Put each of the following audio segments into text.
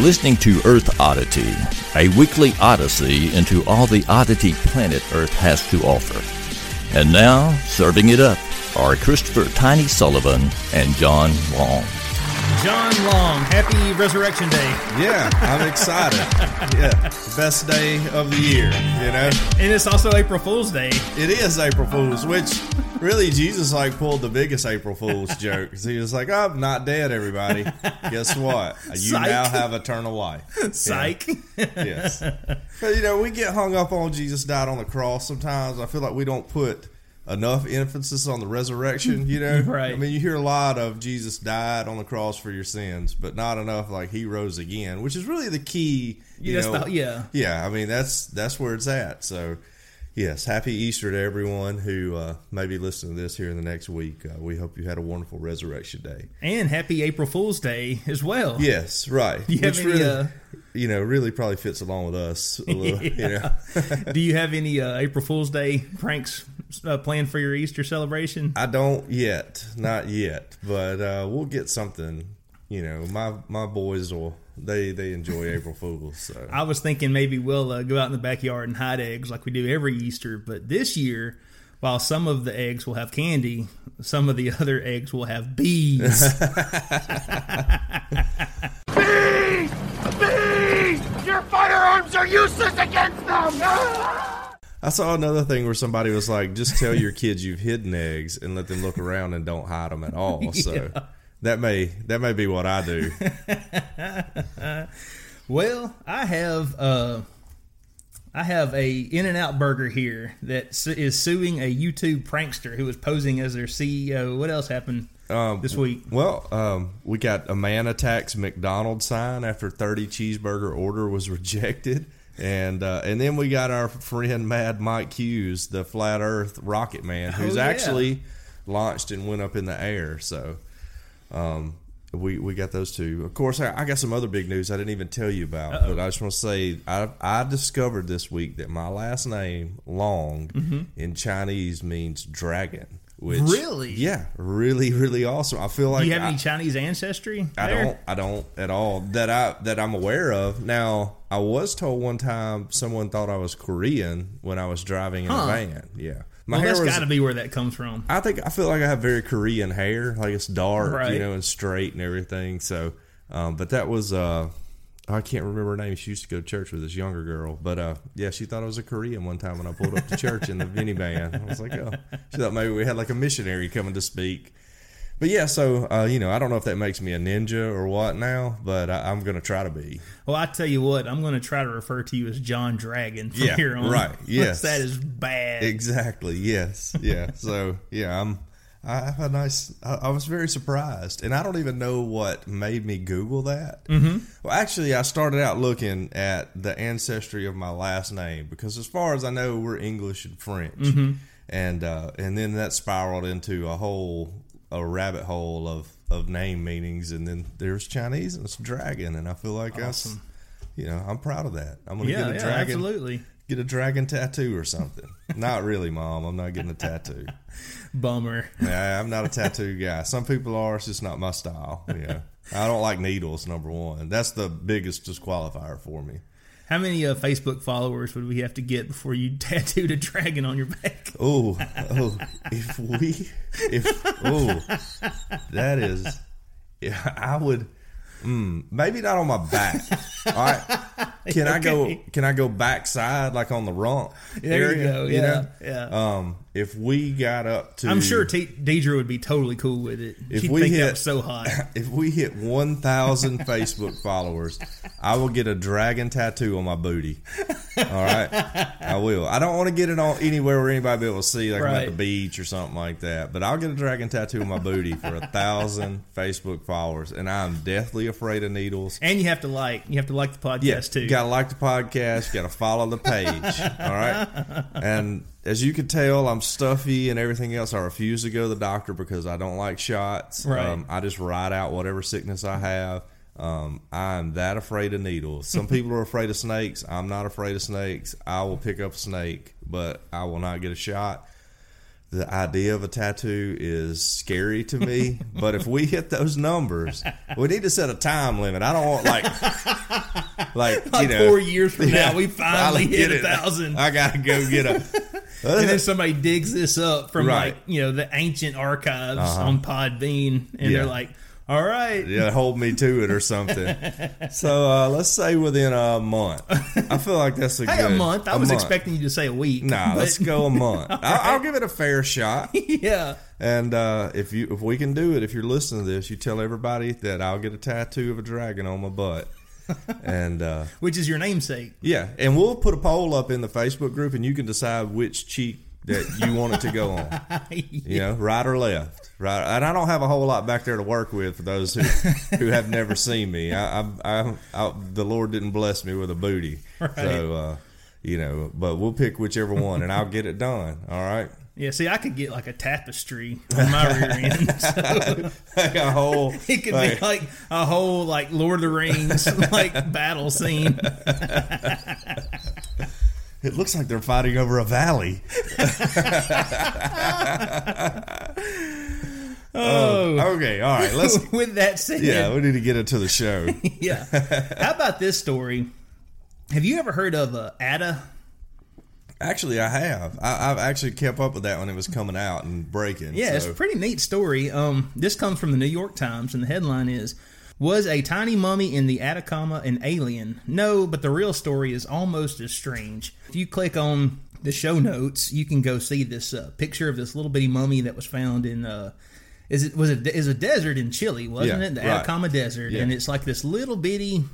listening to Earth Oddity, a weekly odyssey into all the oddity planet Earth has to offer. And now, serving it up are Christopher Tiny Sullivan and John Long. John Long, happy Resurrection Day. Yeah, I'm excited. yeah, best day of the year, you know? And it's also April Fool's Day. It is April Fool's, which really Jesus like pulled the biggest April Fool's joke. He was like, oh, I'm not dead, everybody. Guess what? You Psych. now have eternal life. Psych. Yes. But, you know, we get hung up on Jesus died on the cross sometimes. I feel like we don't put enough emphasis on the resurrection, you know? Right. I mean, you hear a lot of Jesus died on the cross for your sins, but not enough like he rose again, which is really the key. You Yeah, know, the- yeah. yeah, I mean that's that's where it's at. So, yes, happy Easter to everyone who uh, may be listening to this here in the next week. Uh, we hope you had a wonderful Resurrection Day. And happy April Fool's Day as well. Yes, right. Do you have Which any, really, uh, you know, really probably fits along with us a little. You know, Do you have any uh, April Fool's Day pranks uh, planned for your Easter celebration? I don't yet, not yet, but uh, we'll get something. You know, my my boys will they they enjoy April Fools. So I was thinking maybe we'll uh, go out in the backyard and hide eggs like we do every Easter, but this year, while some of the eggs will have candy, some of the other eggs will have bees. Bees! Bees! Your firearms are useless against them! I saw another thing where somebody was like, "Just tell your kids you've hidden eggs and let them look around and don't hide them at all." So that may that may be what I do. well, I have uh, I have a In and Out Burger here that su- is suing a YouTube prankster who was posing as their CEO. What else happened Um, this week? Well, um, we got a man attacks McDonald's sign after 30 cheeseburger order was rejected. And uh, and then we got our friend Mad Mike Hughes, the flat Earth rocket man, who's Oh, yeah. actually launched and went up in the air. So um, we we got those two. Of course, I, I got some other big news I didn't even tell you about, but I just want to say I I discovered this week that my last name Long in Chinese means dragon. Which, Mm-hmm. Really? Yeah, really, really awesome. I feel like Do you have I, any Chinese ancestry? I there? don't. I don't at all that I that I'm aware of. Now, I was told one time someone thought I was Korean when I was driving in Huh. a van. Yeah, my Well, hair that's got to be where that comes from. I think I feel like I have very Korean hair, like it's dark, Right. you know, and straight and everything. So, um, but that was uh, I can't remember her name. She used to go to church with this younger girl, but uh, yeah, she thought I was a Korean one time when I pulled up to church in the minivan. I was like, oh, she thought maybe we had like a missionary coming to speak. But yeah, so uh, you know, I don't know if that makes me a ninja or what now, but I, I'm going to try to be. Well, I tell you what, I'm going to try to refer to you as John Dragon from Yeah, here on. right, yes. that is bad. Exactly. Yes. Yeah. so yeah, I'm. I have a nice. I, I was very surprised, and I don't even know what made me Google that. Mm-hmm. Well, actually, I started out looking at the ancestry of my last name because, as far as I know, we're English and French, and uh, and then that spiraled into a whole a rabbit hole of of name meanings, and then there's Chinese and it's dragon, and I feel like. Awesome. You know, I'm proud of that. I'm gonna yeah, get a yeah, dragon absolutely. get a dragon tattoo or something. not really, mom. I'm not getting a tattoo. Bummer. Yeah, I'm not a tattoo guy. Some people are. It's just not my style. Yeah, I don't like needles. Number one, that's the biggest disqualifier for me. How many uh, Facebook followers would we have to get before you tattooed a dragon on your back? Oh, oh, if we, if oh, that is, yeah, I would. Mm, maybe not on my back. All right. Can I go? Can I go backside like on the rump There area? you go. you Yeah, know? yeah. Um, if we got up to, I'm sure T- Deidre would be totally cool with it. If She'd we hit- so hot. if we hit 1,000 Facebook followers, I will get a dragon tattoo on my booty. All right, I will. I don't want to get it on anywhere where anybody be able to see, like I'm at the beach or something like that. But I'll get a dragon tattoo on my booty for a thousand Facebook followers, and I'm deathly afraid of needles. And you have to like you have to like the podcast Yeah, too. You gotta like the podcast, you gotta follow the page. all right. And as you can tell, I'm stuffy and everything else. I refuse to go to the doctor because I don't like shots. Right. Um, I just ride out whatever sickness I have. Um, I'm that afraid of needles. Some people are afraid of snakes. I'm not afraid of snakes. I will pick up a snake, but I will not get a shot. The idea of a tattoo is scary to me. but if we hit those numbers, we need to set a time limit. I don't want like like, Like you know four years from yeah, now, we finally hit a thousand. I gotta go get a. and then somebody digs this up from Right. like you know the ancient archives Uh-huh. on Podbean, and Yeah. they're like, "All right, yeah, hold me to it or something. so uh, let's say within a month. I feel like that's a hey, good a month." I was month. expecting you to say a week. Nah, but- let's go a month. I'll, I'll give it a fair shot. yeah, And uh, if you if we can do it, if you're listening to this, you tell everybody that I'll get a tattoo of a dragon on my butt. and uh, which is your namesake. yeah, and we'll put a poll up in the Facebook group, and you can decide which cheek that you want it to go on. You know, right or left, right. And I don't have a whole lot back there to work with for those who who have never seen me. I, I, I, I the Lord didn't bless me with a booty, so uh, you know. But we'll pick whichever one, and I'll get it done. All right. Yeah, see, I could get like a tapestry on my rear end. So Like a whole. it could like- be like a whole like Lord of the Rings like battle scene. It looks like they're fighting over a valley. Oh, Okay, all right. Let's. with that said, Yeah, we need to get into the show. yeah. How about this story? Have you ever heard of uh, Ata? Actually, I have. I, I've actually kept up with that when it was coming out and breaking. Yeah, it's a pretty neat story. Um, this comes from the New York Times, and the headline is Was a tiny mummy in the Atacama an alien? No, but the real story is almost as strange. If you click on the show notes, you can go see this uh, picture of this little bitty mummy that was found in. Uh, is it was it is a desert in Chile, wasn't Yeah, it? The right. Atacama Desert, Yeah. and it's like this little bitty.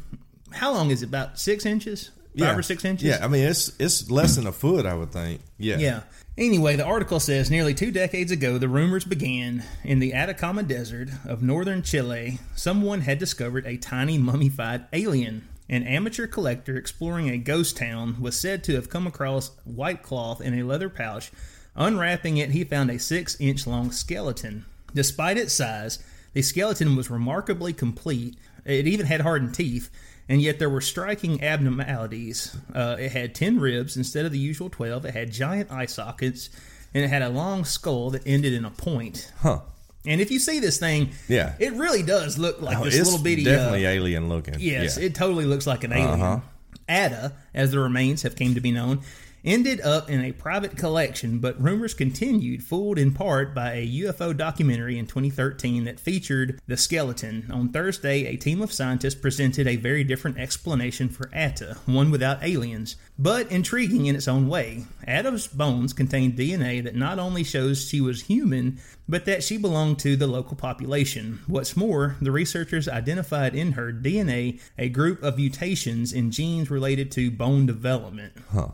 How long is it? About six inches, five yeah. or six inches. Yeah, I mean it's it's less than a foot, I would think. Yeah, Yeah. Anyway, the article says nearly two decades ago, the rumors began in the Atacama Desert of northern Chile. Someone had discovered a tiny mummified alien. An amateur collector exploring a ghost town was said to have come across white cloth in a leather pouch. Unwrapping it, he found a six inch long skeleton. Despite its size, the skeleton was remarkably complete. It even had hardened teeth, and yet there were striking abnormalities. Uh, it had 10 ribs instead of the usual 12. It had giant eye sockets, and it had a long skull that ended in a point. Huh. And if you see this thing, Yeah. it really does look like Oh, this little bitty. definitely uh, alien looking. Yes, Yeah. it totally looks like an alien. Uh-huh. Ata, as the remains have came to be known, ended up in a private collection, but rumors continued, fooled in part by a UFO documentary in 2013 that featured the skeleton. On Thursday, a team of scientists presented a very different explanation for Ata, one without aliens, but intriguing in its own way. Ata's bones contained DNA that not only shows she was human, but that she belonged to the local population. What's more, the researchers identified in her DNA a group of mutations in genes related to bone development. Huh.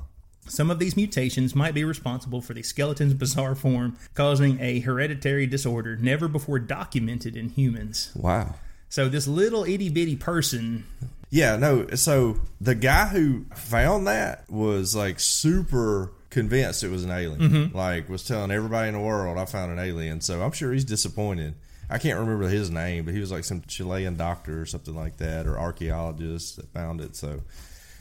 Some of these mutations might be responsible for the skeleton's bizarre form, causing a hereditary disorder never before documented in humans. Wow. So, this little itty bitty person, Yeah, no. So the guy who found that was like super convinced it was an alien. Mm-hmm. Like was telling everybody in the world I found an alien. So I'm sure he's disappointed. I can't remember his name, but he was like some Chilean doctor or something like that, or archaeologist that found it. So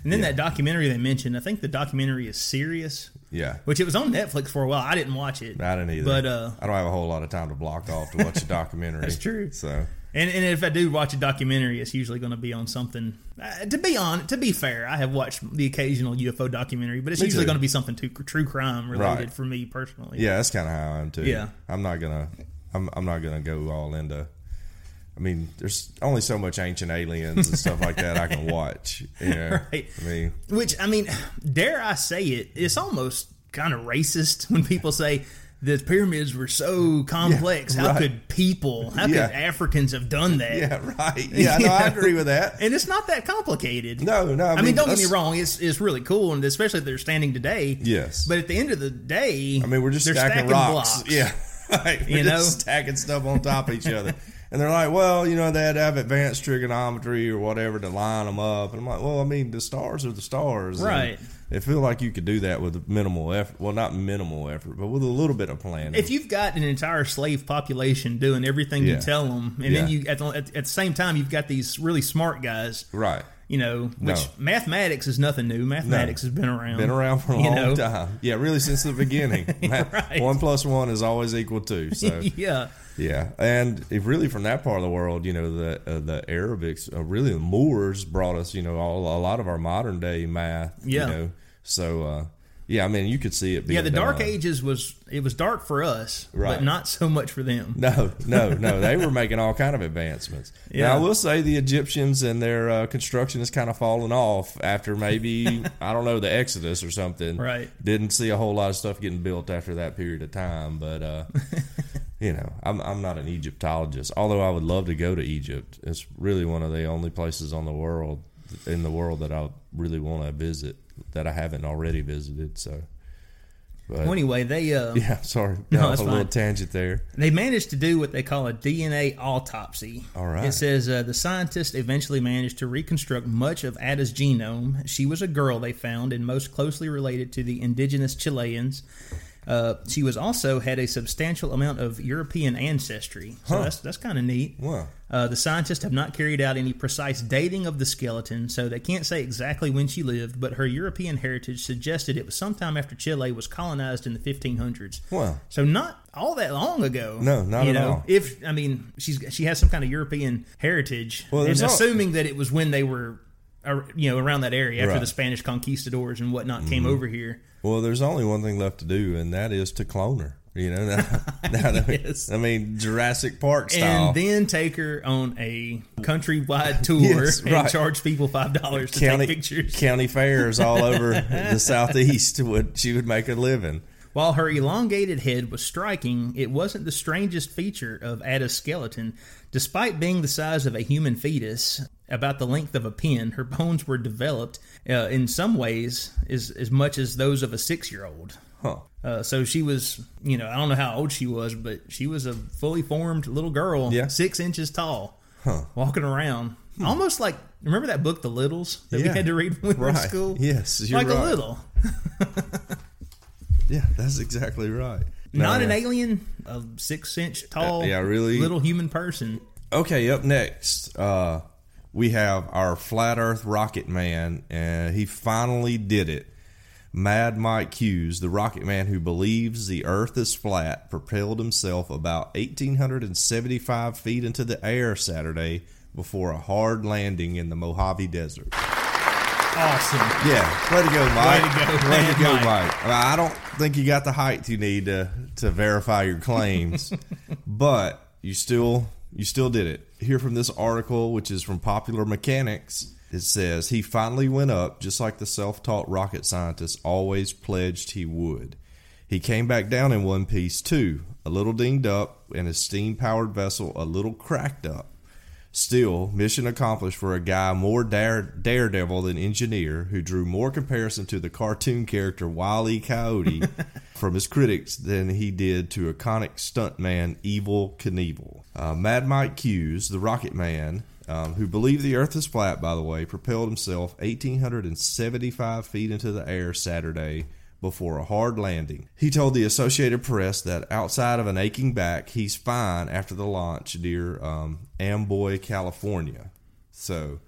and then Yeah. that documentary they mentioned, I think the documentary is serious, yeah, which it was on Netflix for a while. I didn't watch it. I didn't either. But, uh, I don't have a whole lot of time to block off to watch a documentary. That's true. So And, and if I do watch a documentary, it's usually going to be on something. Uh, to be on, to be fair, I have watched the occasional UFO documentary, but it's Me usually going to be something too, true crime related Right. for me personally. yeah, that's kind of how I am too. Yeah. I'm not gonna. I'm, I'm not gonna go all into. I mean, there's only so much ancient aliens and stuff like that I can watch. You know, Right. I mean, Which I mean, dare I say it? It's almost kind of racist when people say the pyramids were so complex. Yeah, how right. could people? How Yeah. could Africans have done that? yeah, right. Yeah, no, I agree with that. And it's not that complicated. No, no. I, I, mean, don't get me wrong. It's it's really cool, and especially if they're standing today. Yes. But at the end of the day, I mean, we're just they're stacking, rocks. blocks. Yeah, right. We're You just know? stacking stuff on top of each other. And they're like, well, you know, they had to have advanced trigonometry or whatever to line them up. And I'm like, well, I mean, the stars are the stars. and Right. It feel like you could do that with minimal effort. Well, not minimal effort, but with a little bit of planning. If you've got an entire slave population doing everything Yeah. you tell them, and then you at the, at, at the same time you've got these really smart guys, right. You know, which No. mathematics is nothing new. Mathematics has been around. Been around for a long know? time. Yeah, really since the beginning. Right. One plus one is always equal two. So yeah. Yeah, and if really from that part of the world, you know, the uh, the Arabics, uh, really the Moors brought us, you know, all, a lot of our modern day math. Yeah. You know, so uh, yeah, I mean, you could see it. Being Yeah, the Dark done. Ages was it was dark for us, Right. but not so much for them. No, no, no. They were making all kind of advancements. Yeah. Now, I will say the Egyptians and their uh, construction has kind of fallen off after maybe I don't know the Exodus or something. Right. Didn't see a whole lot of stuff getting built after that period of time, but uh, you know, I'm I'm not an Egyptologist. Although I would love to go to Egypt. It's really one of the only places on the world in the world that I really want to visit that I haven't already visited. So. But, Well, anyway, they uh, yeah, sorry. No, that's a little tangent there. they managed to do what they call a DNA autopsy. All right. It says uh, the scientists eventually managed to reconstruct much of Ata's genome. She was a girl they found and most closely related to the indigenous Chileans. Uh, she was also had a substantial amount of European ancestry, so Huh. that's that's kind of neat. Wow. Uh, the scientists have not carried out any precise dating of the skeleton, so they can't say exactly when she lived. But her European heritage suggested it was sometime after Chile was colonized in the 1500s. Wow. So not all that long ago. No, not you at know, all. If I mean, she's she has some kind of European heritage, Well, and assuming that it was when they were, you know, around that area after Right. Mm-hmm. the Spanish conquistadors and whatnot came over here. Well, there's only one thing left to do, and that is to clone her. You know, now, that- Yes. I mean Jurassic Park style. And then take her on a countrywide tour Yes, and right. charge people five dollars to county take pictures. county fairs all over the southeast would she would make a living. While her elongated head was striking, it wasn't the strangest feature of Ata's skeleton. Despite being the size of a human fetus, about the length of a pin, her bones were developed uh, in some ways as, as much as those of a six year old. Huh. Uh, so she was, you know, I don't know how old she was, but she was a fully formed little girl, Yeah. six inches tall, Huh. Hmm. walking around. Almost like, remember that book, The Littles, that we had to read when we were in school? Yes, you're like a little. Yeah, that's exactly right. No, Not an alien, a six inch tall, Uh, yeah, really- little human person. Okay, up next, uh, we have our flat Earth rocket man, and he finally did it. Mad Mike Hughes, the rocket man who believes the Earth is flat, propelled himself about 1,875 feet into the air Saturday before a hard landing in the Mojave Desert. Awesome. Yeah, way to go, Mike. Way to go, way to go, Mike. Mike. I don't think you got the height you need to to verify your claims, but you still you still did it. Here from this article, which is from Popular Mechanics, it says he finally went up, just like the self-taught rocket scientist always pledged he would. He came back down in one piece too, a little dinged up, and his steam-powered vessel a little cracked up. Still, mission accomplished for a guy more dare, daredevil than engineer, who drew more comparison to the cartoon character Wile E. Coyote from his critics than he did to iconic stuntman Evel Knievel. Uh, Mad Mike Hughes, the Rocket Man, um, who believed the Earth is flat, by the way, propelled himself 1,875 feet into the air Saturday before a hard landing. He told the Associated Press that outside of an aching back, he's fine after the launch near um, Amboy, California. So,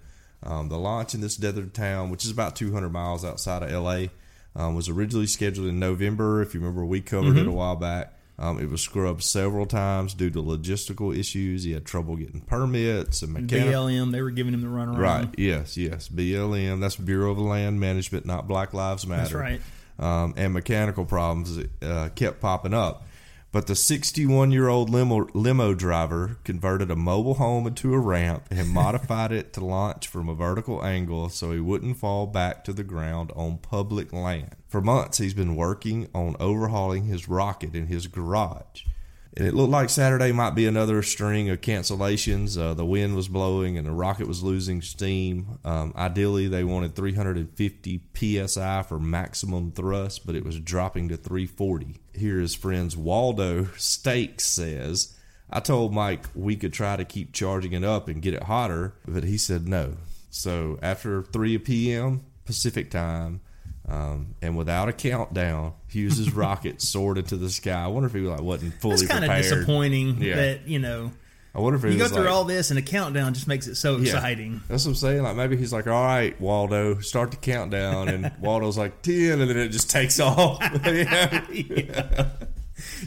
um, the launch in this desert town, which is about 200 miles outside of LA, um, was originally scheduled in November. If you remember, we covered it a while back. Um, it was scrubbed several times due to logistical issues. He had trouble getting permits and mechanical. BLM, they were giving him the runaround. Right. Yes. Yes. BLM. That's Bureau of Land Management, not Black Lives Matter. That's right. Um, and mechanical problems uh, kept popping up. But the 61 year old limo, limo driver converted a mobile home into a ramp and modified it to launch from a vertical angle so he wouldn't fall back to the ground on public land. For months, he's been working on overhauling his rocket in his garage. And it looked like Saturday might be another string of cancellations. Uh, the wind was blowing and the rocket was losing steam. Um, ideally, they wanted 350 psi for maximum thrust, but it was dropping to 340. Here is friends Waldo Stakes says, I told Mike we could try to keep charging it up and get it hotter, but he said no. So after 3 p.m. Pacific time, um, and without a countdown, Hughes's rocket soared into the sky. I wonder if he like wasn't fully It's kind of disappointing Yeah. that, you know, I wonder if he You go through like, all this, and a countdown just makes it so Yeah. exciting. That's what I'm saying. Like maybe he's like, "All right, Waldo, start the countdown," and Waldo's like ten, and then it just takes off. Yeah.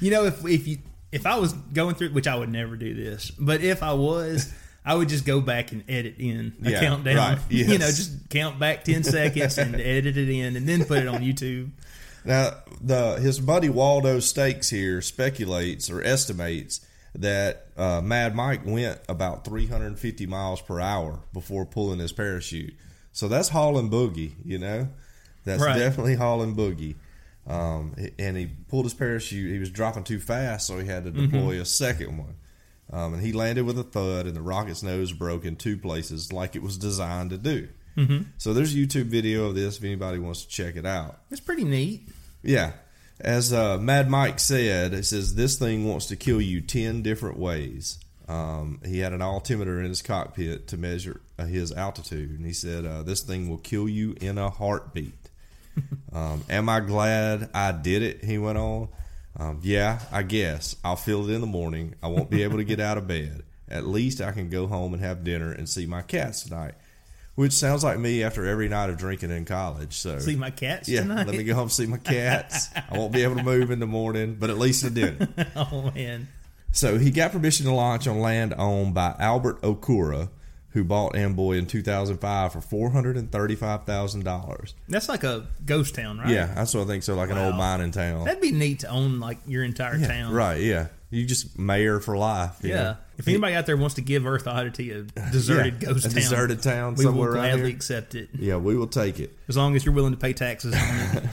You know, if if you if I was going through, which I would never do this, but if I was, I would just go back and edit in a Yeah, countdown. right, You know, just count back ten seconds and edit it in, and then put it on YouTube. Now, the his buddy Waldo Stakes here speculates or estimates that uh, Mad Mike went about 350 miles per hour before pulling his parachute. So that's hauling boogie, you know. That's Right. definitely hauling boogie. Um, and he pulled his parachute. He was dropping too fast, so he had to deploy a second one. Um, and he landed with a thud, and the rocket's nose broke in two places, like it was designed to do. Mm-hmm. So there's a YouTube video of this if anybody wants to check it out. It's pretty neat. Yeah. As uh, Mad Mike said, it says this thing wants to kill you 10 different ways. Um, he had an altimeter in his cockpit to measure uh, his altitude, and he said, uh, This thing will kill you in a heartbeat. um, am I glad I did it? He went on. Um, yeah, I guess. I'll feel it in the morning. I won't be able to get out of bed. At least I can go home and have dinner and see my cats tonight. Which sounds like me after every night of drinking in college. So See my cats yeah, tonight. let me go home and see my cats. I won't be able to move in the morning, but at least I did. Oh man, So he got permission to launch on land owned by Albert Okura, who bought Amboy in 2005 for $435,000. that's like a ghost town, right? Yeah, that's what I think. So, like an old mining town. that'd be neat to own like your entire Yeah, town. Right, yeah. You just mayor for life. Yeah. know? If anybody out there wants to give Earth Oddity a deserted Yeah, ghost a town, deserted town we will gladly accept it Yeah, we will take it. as long as you're willing to pay taxes on it.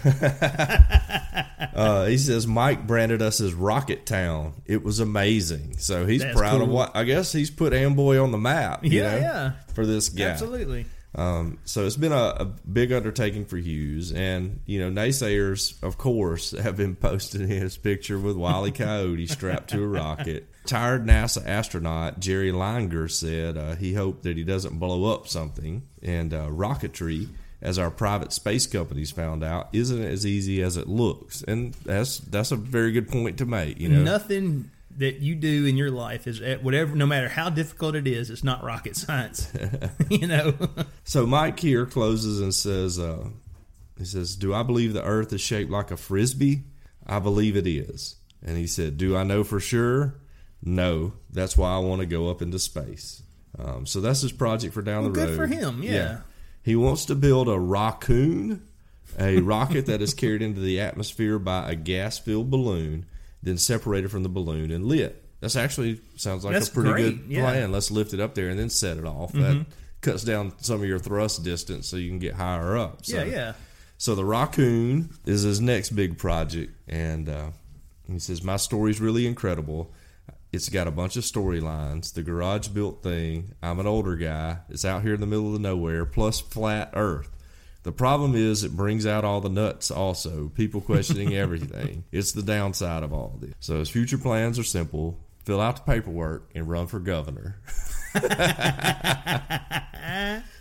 Uh, he says Mike branded us as Rocket Town. It was amazing. So he's That's proud of what I guess he's put Amboy on the map. you Yeah, know, yeah. For this guy. Absolutely. Um, so it's been a, a big undertaking for Hughes, and you know naysayers, of course, have been posting his picture with Wile E. Coyote strapped to a rocket. Tired NASA astronaut Jerry Linenger said uh, he hoped that he doesn't blow up something, and uh, rocketry, as our private space companies found out, isn't as easy as it looks, and that's that's a very good point to make. You know, Nothing that you do in your life is at whatever, no matter how difficult it is, it's not rocket science. you know, So Mike here closes and says, uh, he says, "Do I believe the Earth is shaped like a frisbee? I believe it is." And he said, "Do I know for sure? No. That's why I want to go up into space." Um, so that's his project for down Well, the good road. for him, yeah. He wants to build a raccoon, a rocket that is carried into the atmosphere by a gas-filled balloon, then separated from the balloon and lit. That's actually sounds like That's a pretty great, good yeah. Mm-hmm. plan. Let's lift it up there and then set it off. That cuts down some of your thrust distance so you can get higher up. So, yeah, yeah. So the raccoon is his next big project, and uh, he says my story's really incredible. It's got a bunch of storylines. The garage built thing. I'm an older guy. It's out here in the middle of nowhere. Plus flat Earth. The problem is it brings out all the nuts. Also, people questioning everything. It's the downside of all this. So his future plans are simple: fill out the paperwork and run for governor.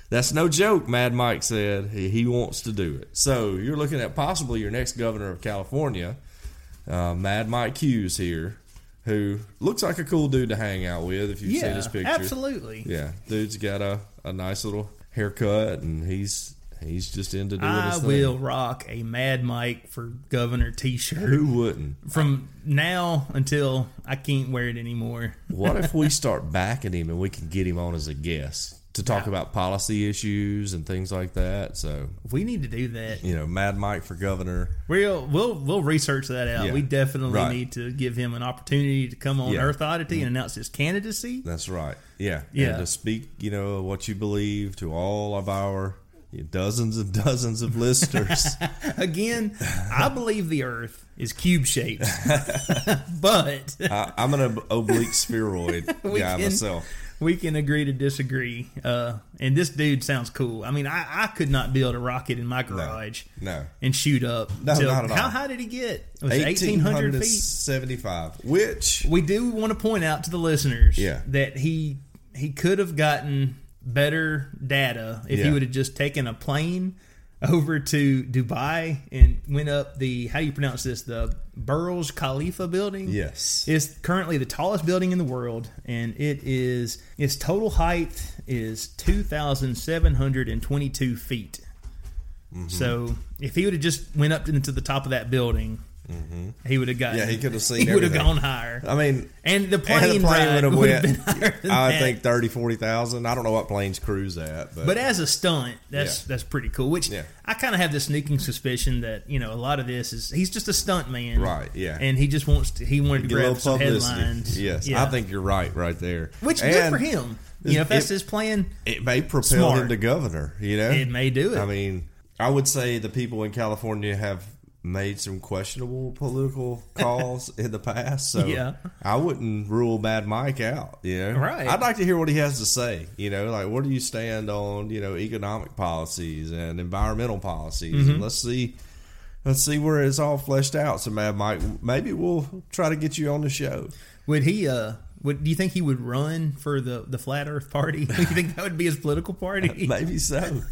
That's no joke, Mad Mike said. He, he wants to do it. So you're looking at possibly your next governor of California, uh, Mad Mike Hughes here, who looks like a cool dude to hang out with if you've seen his picture. absolutely. Yeah, dude's got a, a nice little haircut and he's he's just into doing I his thing. will rock a Mad Mike for Governor T-shirt Who wouldn't? from now until I can't wear it anymore. What if we start backing him and we can get him on as a guest to talk about policy issues and things like that? So We need to do that. you know, Mad Mike for governor. We'll we'll we'll research that out. Yeah. We definitely Right. need to give him an opportunity to come on Yeah. Mm-hmm. Earth Oddity and announce his candidacy. That's right. Yeah. Yeah. And to speak, you know, what you believe to all of our dozens and dozens of listeners. Again, I believe the Earth is cube shaped, but I, I'm an oblique spheroid guy can- myself. We can agree to disagree. Uh, and this dude sounds cool. I mean, I, I could not build a rocket in my garage No. and shoot up. No, till- not at all. How high did he get? Was 1,800 feet? Seventy five. which We do want to point out to the listeners Yeah. that he he could have gotten better data if he would have just taken a plane over to Dubai and went up the how do you pronounce this the Burj Khalifa building. Yes. It's currently the tallest building in the world, and it is its total height is two thousand seven hundred and twenty-two feet. Mm-hmm. So if he would have just went up into the top of that building, he would have got. Mm-hmm. Yeah, he could have seen He would have gone higher. I mean, And the and plane, the plane would have went. been higher I that. think 30, 40,000. I don't know what planes cruise at, but, But as a stunt, that's Yeah. that's pretty cool. Which Yeah. I kind of have this sneaking suspicion that you know a lot of this is he's just a stunt man, Right, yeah. and he just wants to he wanted to get grab some headlines. Yes, Yeah. I think you're right, right there. which And good for him. You know, if that's it- his plan, It may propel Smart. him to governor. You know, it may do it. I mean, I would say the people in California have made some questionable political calls in the past. So Yeah. I wouldn't rule Mad Mike out. You know, Right. I'd like to hear what he has to say. You know, like where do you stand on you know economic policies and environmental policies? Mm-hmm. And let's see. Let's see where it's all fleshed out. So, Mad Mike, maybe we'll try to get you on the show. would he? uh would, do you think he would run for the, the flat Earth party? do you think that would be his political party? Maybe so.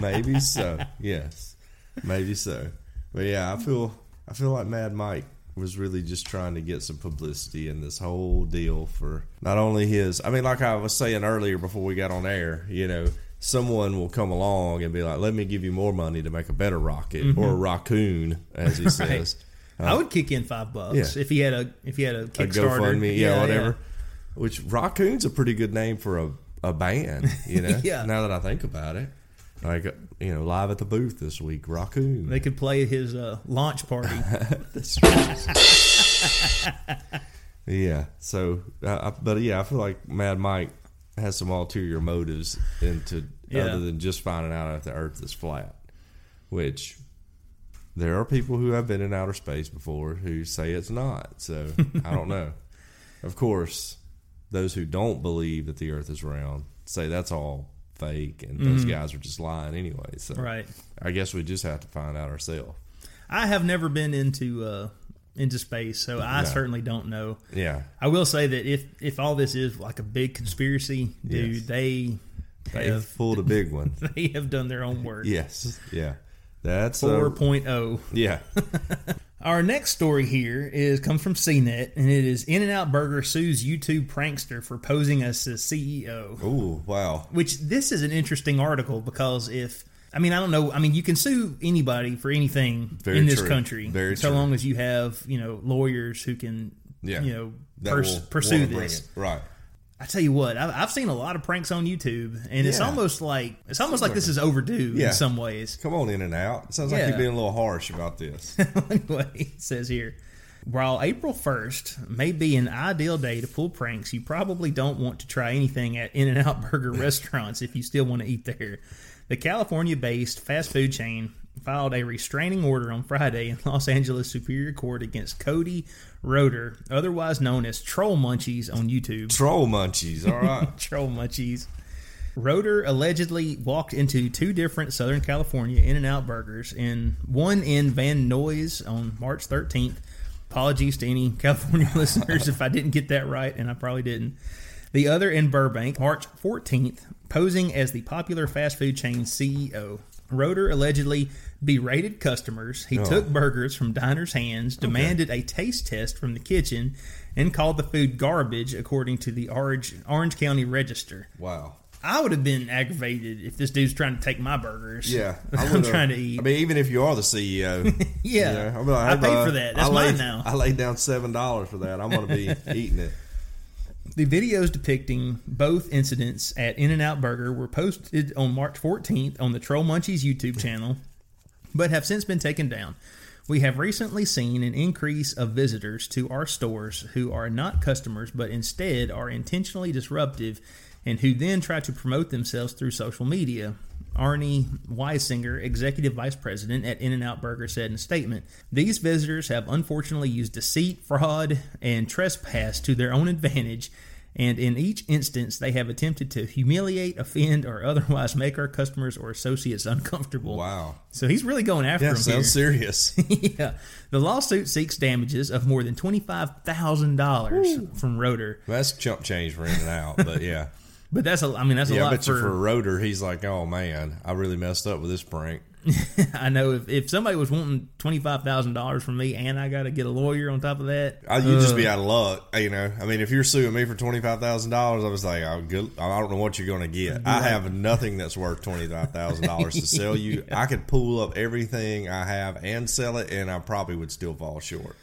Maybe so. Yes. Maybe so. But yeah, I feel I feel like Mad Mike was really just trying to get some publicity in this whole deal for not only his I mean, like I was saying earlier before we got on air, you know, someone will come along and be like, Let me give you more money to make a better rocket mm-hmm. or a raccoon, as he says. I uh, would kick in five bucks Yeah. if he had a if he had a A Kickstarter. GoFundMe, yeah, whatever. Which raccoon's a pretty good name for a, a band, you know. Yeah. Now that I think about it, like you know, live at the booth this week, raccoon. They could play his uh, launch party. Yeah. So, uh, but yeah, I feel like Mad Mike has some ulterior motives into Yeah. other than just finding out if the Earth is flat, which there are people who have been in outer space before who say it's not. So I don't know. Of course, those who don't believe that the Earth is round say that's all fake, and those guys are just lying anyway. So Mm-hmm. right. I guess we just have to find out ourselves. I have never been into uh, into space, so I No. certainly don't know. Yeah. I will say that if if all this is like a big conspiracy, dude, Yes. they They have pulled a big one. they have done their own work. Yes. Yeah. That's uh, 4.0. yeah. Our next story here is comes from CNET, and it is In and Out Burger sues YouTube prankster for posing as the CEO. Oh, wow. Which this is an interesting article because if I mean I don't know I mean you can sue anybody for anything Very in this true. country Very so true. long as you have you know lawyers who can Yeah. you know pers- pursue this. Right. I tell you what, I've, I've seen a lot of pranks on YouTube, and it's almost like it's almost like this is overdue Yeah. in some ways. Come on in and out. It sounds like you're being a little harsh about this. anyway, it says here. While April 1st may be an ideal day to pull pranks, you probably don't want to try anything at In N Out Burger restaurants if you still want to eat there. The California based fast food chain filed a restraining order on Friday in Los Angeles Superior Court against Cody Roeder, otherwise known as Troll Munchies on YouTube. Troll munchies. All right. Troll Munchies. Roeder allegedly walked into two different Southern California In N Out burgers, and one in Van Nuys on March 13th. Apologies to any California listeners if I didn't get that right, and I probably didn't. The other in Burbank, March 14th, posing as the popular fast food chain CEO. Roeder allegedly berated customers. He oh. took burgers from diners' hands, demanded a taste test from the kitchen, and called the food garbage, according to the Orange, Orange County Register. wow. I would have been aggravated if this dude's trying to take my burgers. Yeah. I'm trying to eat. I mean, even if you are the CEO. yeah, you know, be like, I paid bud, for that. That's I mine laid, now. I laid down $7 for that. I'm going to be eating it. The videos depicting both incidents at In N Out Burger were posted on March 14th on the Troll Munchies YouTube channel, but have since been taken down. We have recently seen an increase of visitors to our stores who are not customers but instead are intentionally disruptive and who then try to promote themselves through social media. Arnie Wensinger, executive vice president at In N Out Burger, said in a statement These visitors have unfortunately used deceit, fraud, and trespass to their own advantage, and in each instance, they have attempted to humiliate, offend, or otherwise make our customers or associates uncomfortable. Wow. So he's really going after Yeah, him here. serious. yeah. The lawsuit seeks damages of more than $25,000 from Roeder. That's chump change for in and out, but yeah. But that's a, I mean, that's a Yeah, lot for, for Roeder, he's like, oh man, I really messed up with this prank. I know if, if somebody was wanting twenty five thousand dollars from me, and I got to get a lawyer on top of that, I, you'd just uh, be out of luck, you know. I mean, if you're suing me for twenty five thousand dollars, I was like, oh, good, I don't know what you're going to get. I have nothing that's worth twenty five thousand dollars to sell you. I could pull up everything I have and sell it, and I probably would still fall short.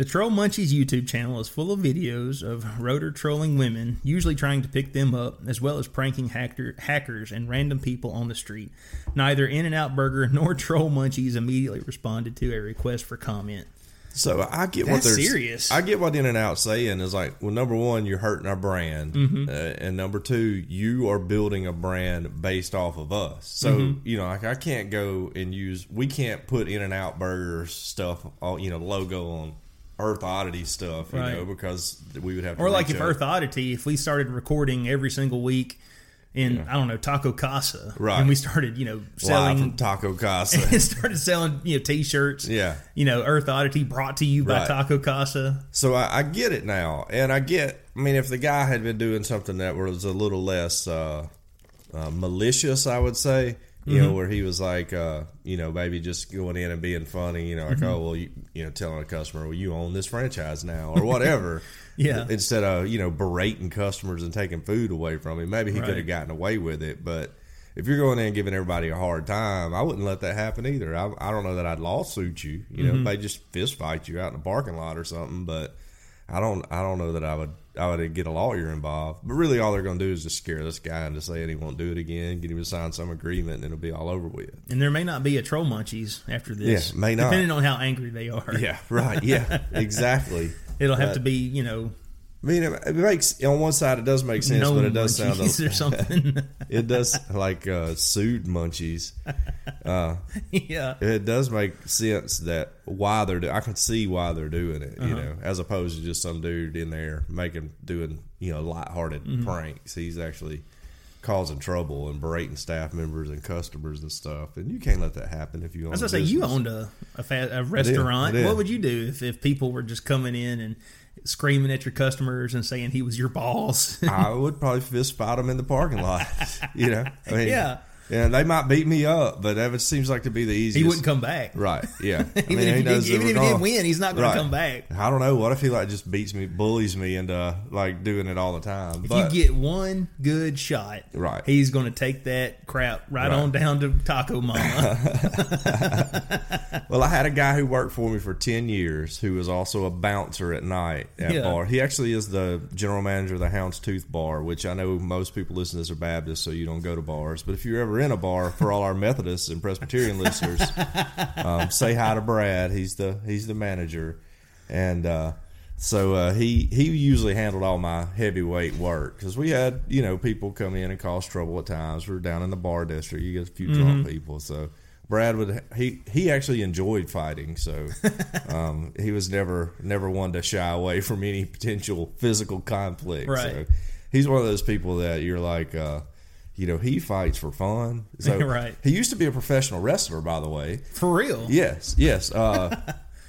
The Troll Munchies YouTube channel is full of videos of Roeder trolling women, usually trying to pick them up, as well as pranking hacker, hackers and random people on the street. Neither In N Out Burger nor Troll Munchies immediately responded to a request for comment. So I get what they're serious. I get what In and Out saying is like, well, number one, you're hurting our brand, Mm-hmm. uh, and number two, you are building a brand based off of us. So Mm-hmm. you know, like I can't go and use, we can't put In and Out Burger stuff, all you know, logo on Earth Oddity stuff, you Right. know, because we would have to Or like if out. Earth Oddity, if we started recording every single week in I don't know Taco Casa, Right. and we started you know selling Taco Casa. and started selling you know T-shirts, Yeah. you know Earth Oddity brought to you by Right. Taco Casa, So I, I get it now, and I get. I mean, if the guy had been doing something that was a little less uh, uh, malicious, I would say, you Mm-hmm. know, where he was like, uh, you know, maybe just going in and being funny, you know, like, Mm-hmm. oh, well, you, you know, telling a customer, well, you own this franchise now, or whatever. Yeah. Instead of you know berating customers and taking food away from him, maybe he could have gotten away with it, but. If you're going in and giving everybody a hard time, I wouldn't let that happen either. I, I don't know that I'd lawsuit you. You Mm-hmm. know, they just fist fight you out in the parking lot or something. But I don't I don't know that I would I would get a lawyer involved. But really, all they're going to do is just scare this guy into saying he won't do it again, get him to sign some agreement, and it'll be all over with. and there may not be a Troll Munchies after this, Yeah, may not. depending on how angry they are. Yeah, right. Yeah, exactly. It'll have But- to be, you know, I mean, it, makes on one side it does make sense, no but it does sound munchies or something. it does like uh, sued munchies. Uh, yeah. it does make sense that why they're do- I can see why they're doing it, you know, as opposed to just some dude in there making doing you know lighthearted pranks. He's actually causing trouble and berating staff members and customers and stuff, and you can't let that happen if you. Own I was gonna say you owned a a, a restaurant. What would you do if, if people were just coming in and screaming at your customers and saying he was your boss? I would probably fist fight him in the parking lot. you know, I mean, Yeah. Yeah. They might beat me up, but that seems like to be the easiest. he wouldn't come back. Right. Yeah. I Even mean, if he knows did, even if he win, he's not going Right. to come back. I don't know. What if he like just beats me, bullies me into like doing it all the time? If But you get one good shot, Right. he's going to take that crap right, Right. on down to Taco Mama. well, I had a guy who worked for me for ten years who was also a bouncer at night at Yeah. bar. He actually is the general manager of the Houndstooth Bar, which I know most people listen to this are Baptists, so you don't go to bars. But if you're ever in a bar, for all our Methodists and Presbyterian listeners, um, say hi to Brad. He's the he's the manager, and uh, so uh, he he usually handled all my heavyweight work because we had you know people come in and cause trouble at times. We are down in the bar district. You get a few drunk people, so. Brad would he he actually enjoyed fighting, so um, he was never never one to shy away from any potential physical conflict. Right. So he's one of those people that you're like, uh, you know, he fights for fun. So Right. He used to be a professional wrestler, by the way. For real. Yes, yes. Uh,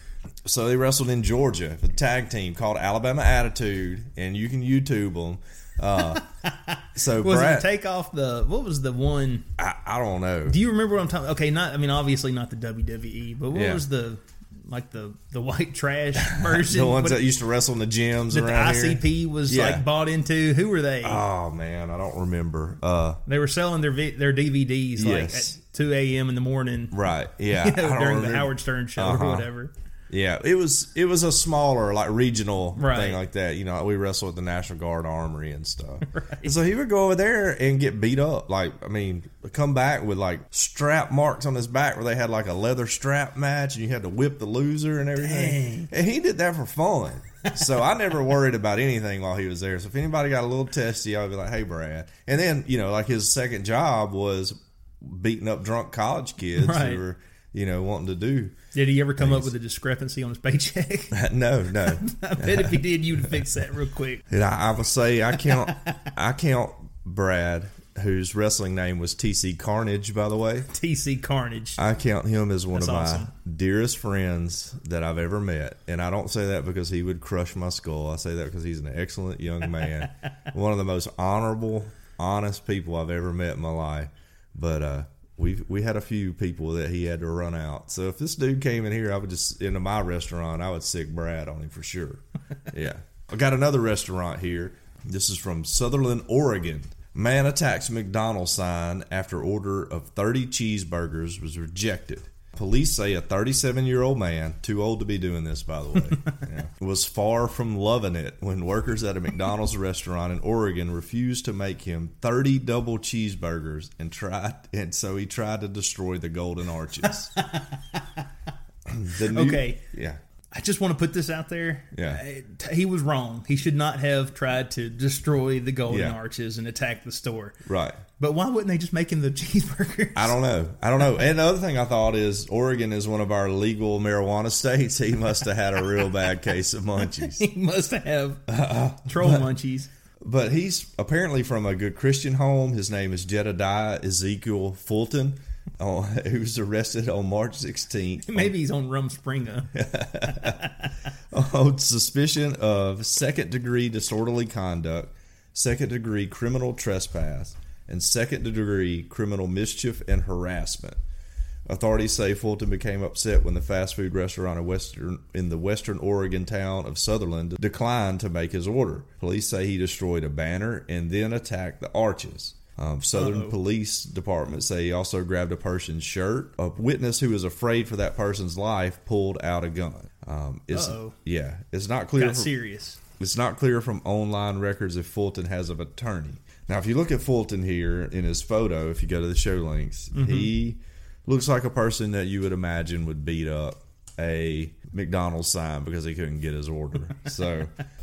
so they wrestled in Georgia, a tag team called Alabama Attitude, and you can YouTube them. Uh, so Was Brad, it take off the what was the one? I, I don't know. Do you remember what I'm talking? Okay, not I mean obviously not the WWE, but what Yeah. was the like the the white trash version? the ones What- that used to wrestle in the gyms that the around here. ICP was Yeah. like bought into. Who were they? Oh man, I don't remember. Uh, they were selling their their DVDs like at two a.m. in the morning. right? Yeah, You know, I don't during the. Howard Stern show Uh-huh. or whatever. Yeah, it was it was a smaller like regional Right. thing like that. You know, we wrestled at the National Guard Armory and stuff. And so he would go over there and get beat up. Like I mean, come back with like strap marks on his back where they had like a leather strap match and you had to whip the loser and everything. And he did that for fun. so I never worried about anything while he was there. So if anybody got a little testy, I would be like, "Hey, Brad." And then you know, like his second job was beating up drunk college kids Right. who were you know wanting to do. Did he ever come up with a discrepancy on his paycheck? No, no. I bet if he did, you'd fix that real quick. And I, I would say I count I count Brad, whose wrestling name was TC Carnage, by the way. TC Carnage. I count him as one That's of my dearest friends that I've ever met. And I don't say that because he would crush my skull. I say that because he's an excellent young man. one of the most honorable, honest people I've ever met in my life. But uh we we had a few people that he had to run out. So if this dude came in here, I would just into my restaurant, I would sick Brad on him for sure. yeah, I got another restaurant here. This is from Sutherlin, Oregon. Man attacks McDonald's sign after order of 30 cheeseburgers was rejected. Police say a 37 year old man, too old to be doing this, by the way, yeah, was far from loving it when workers at a McDonald's restaurant in Oregon refused to make him 30 double cheeseburgers and tried, and so he tried to destroy the golden arches. The new- Okay. yeah, I just want to put this out there. Yeah. Uh, He was wrong. He should not have tried to destroy the golden Yeah. arches and attack the store. right. But why wouldn't they just make him the cheeseburger? I don't know. I don't know. And the other thing I thought is Oregon is one of our legal marijuana states. He must have had a real bad case of munchies. he must have Uh-uh. troll munchies. But he's apparently from a good Christian home. His name is Jedediah Ezekiel Fulton, uh, was arrested on March 16th Maybe he's on Rumspringa. on suspicion of second degree disorderly conduct, second degree criminal trespass, and second degree criminal mischief and harassment. Authorities say Fulton became upset when the fast food restaurant in western in the western Oregon town of Sutherlin declined to make his order. Police say he destroyed a banner and then attacked the arches. Um, Sutherlin Uh-oh. Police Department say he also grabbed a person's shirt. A witness who was afraid for that person's life pulled out a gun. Um, it's, Uh-oh. yeah, it's not clear. Got from- serious. it's not clear from online records if Fulton has an attorney. Now, if you look at Fulton here in his photo, if you go to the show links, he looks like a person that you would imagine would beat up a McDonald's sign because he couldn't get his order. So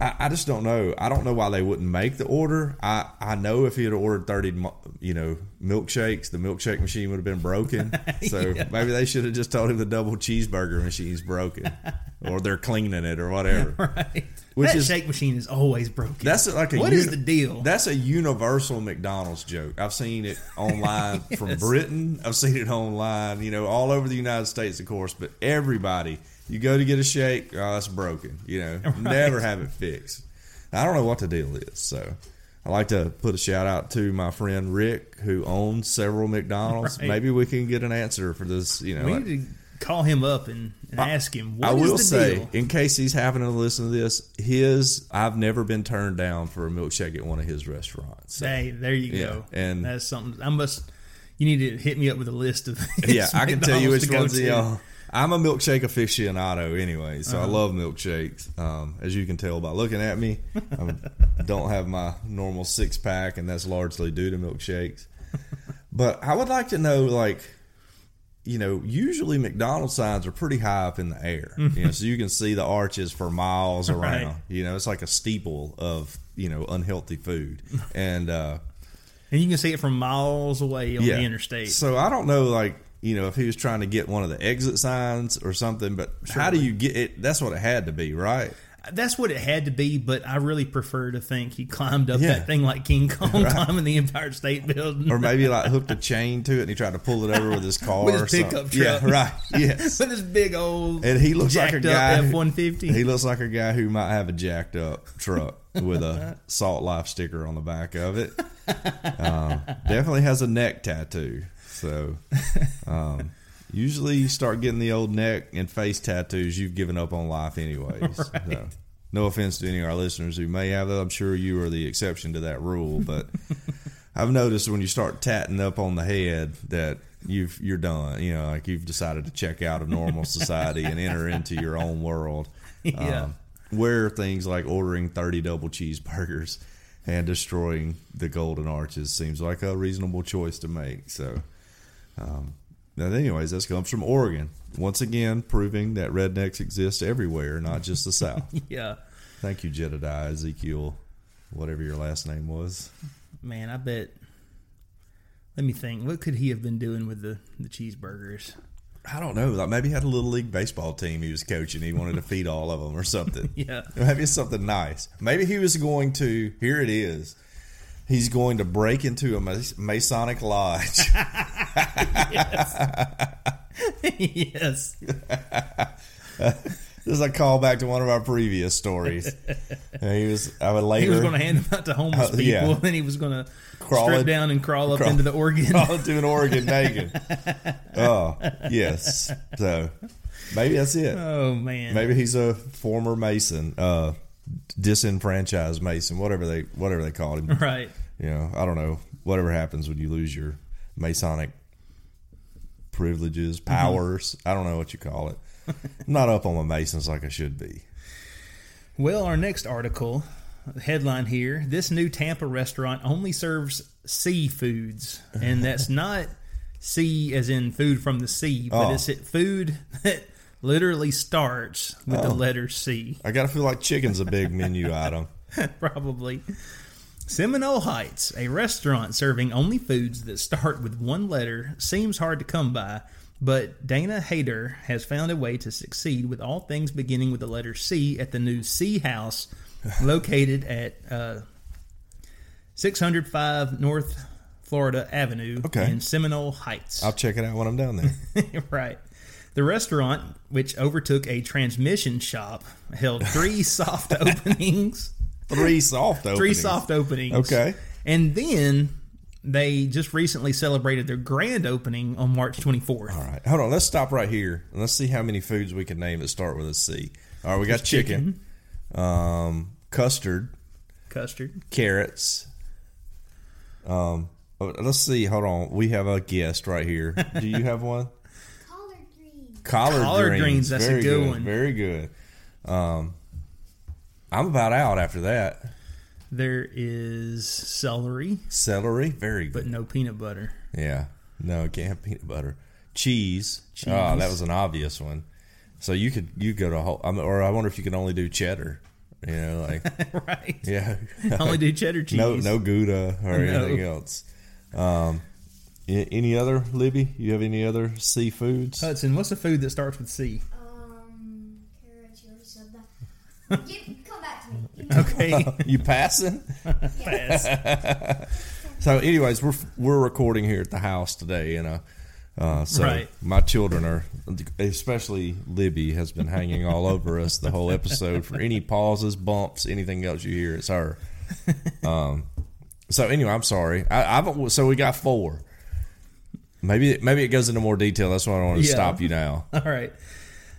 I, I just don't know. I don't know why they wouldn't make the order. I, I know if he had ordered 30, you know, milkshakes, the milkshake machine would have been broken. So maybe they should have just told him the double cheeseburger machine's broken or they're cleaning it or whatever. Right. Which that is- shake machine is always broken. That's like a What is uni- the deal? That's a universal McDonald's joke. I've seen it online from Britain. I've seen it online, you know, all over the United States, of course. But everybody, you go to get a shake, oh, it's broken. You know, never have it fixed. I don't know what the deal is. So I like to put a shout out to my friend Rick, who owns several McDonald's. Right. Maybe we can get an answer for this. You know, we like- need to call him up and, and ask him. I will say, deal? in case he's having to listen to this, his I've never been turned down for a milkshake at one of his restaurants. So, Hey, there you Yeah, go. and- that's something. I must. You need to hit me up with a list of. yeah, I can tell you which ones. to. I'm a milkshake aficionado anyway, so Uh-huh. I love milkshakes. Um, as you can tell by looking at me, I don't have my normal six pack, and that's largely due to milkshakes. But I would like to know, like, you know, usually McDonald's signs are pretty high up in the air, you know, so you can see the arches for miles around. Right. You know, it's like a steeple of you know unhealthy food, and uh, and you can see it from miles away on the interstate. so I don't know, like you know, if he was trying to get one of the exit signs or something. But how do you get it? That's what it had to be, right? That's what it had to be, but I really prefer to think he climbed up Yeah. that thing like King Kong climbing the Empire State Building. Or maybe like hooked a chain to it and he tried to pull it over with his car With his or something. pickup Yeah, right. Yes. with this big old And he looks like a guy. F one fifty. He looks like a guy who might have a jacked up truck with a Salt Life sticker on the back of it. Um, definitely has a neck tattoo. So, um, usually you start getting the old neck and face tattoos, you've given up on life anyways. So, no offense to any of our listeners who may have that. I'm sure you are the exception to that rule, but I've noticed when you start tatting up on the head that you've you're done. You know, like you've decided to check out of normal society and enter into your own world. Yeah. Um, where things like ordering 30 double cheeseburgers and destroying the golden arches seems like a reasonable choice to make. So, um, now, anyways, this comes from Oregon. Once again, proving that rednecks exist everywhere, not just the South. yeah, Thank you, Jedediah Ezekiel, whatever your last name was. man, I bet. Let me think. What could he have been doing with the the cheeseburgers? I don't know. Like maybe he had a little league baseball team he was coaching. He wanted to feed all of them or something. Yeah. Maybe it's something nice. Maybe he was going to. Here it is. He's going to break into a Masonic lodge. yes. This is a callback to one of our previous stories. And he was, I would later He was going to hand them out to homeless Uh, people, yeah. and then he was going to Crawl strip in- down and crawl up crawl- into the organ. crawl to an organ naked. Oh, yes. So maybe that's it. Oh man, Maybe he's a former Mason, uh, disenfranchised Mason, whatever they whatever they called him. right? You know, I don't know. Whatever happens when you lose your Masonic privileges, mm-hmm. powers. I don't know what you call it. I'm not up on my Masons like I should be. Well, our next article headline here: This new Tampa restaurant only serves seafoods, and that's not sea as in food from the sea, but Oh. it's food that literally starts with the Oh. letter C. I gotta feel like chicken's a big menu item. Probably. Seminole Heights, a restaurant serving only foods that start with one letter, seems hard to come by, but Dana Hayter has found a way to succeed with all things beginning with the letter C at the new C House located at uh, 605 North Florida Avenue Okay. in Seminole Heights. I'll check it out when I'm down there. right. The restaurant, which overtook a transmission shop, held three soft openings. Three soft openings. Three soft openings. Okay. And then they just recently celebrated their grand opening on March 24th. All right, hold on. Let's stop right here and let's see how many foods we can name that start with a C. All right, we got chicken, um, custard, Custard. carrots. Um, oh, let's see. Hold on. We have a guest right here. Do you have one? Collard greens. Collard, greens. greens, that's a Very good one. Very good. Um, I'm about out after that. There is celery, Celery. Very good. but no peanut butter. Yeah. No, can't have peanut butter. Cheese. Cheese. Oh, that was an obvious one. So you could you go to a whole, or I wonder if you can only do cheddar. You know, like right. yeah, Only do cheddar cheese. no no Gouda or No. anything else. Um, any other Libby? You have any other seafoods? Hudson, what's a food that starts with C? Um, carrots. You already said that. Get, come back to me. Okay. you passing? Pass. So, anyways, we're we're recording here at the house today, and uh, uh, so Right. my children are, especially Libby, has been hanging all over us the whole episode. For any pauses, bumps, anything else you hear, it's her. Um, so anyway, I'm sorry. I, I've so we got four. Maybe maybe it goes into more detail. That's why I want to Yeah. stop you now. All right.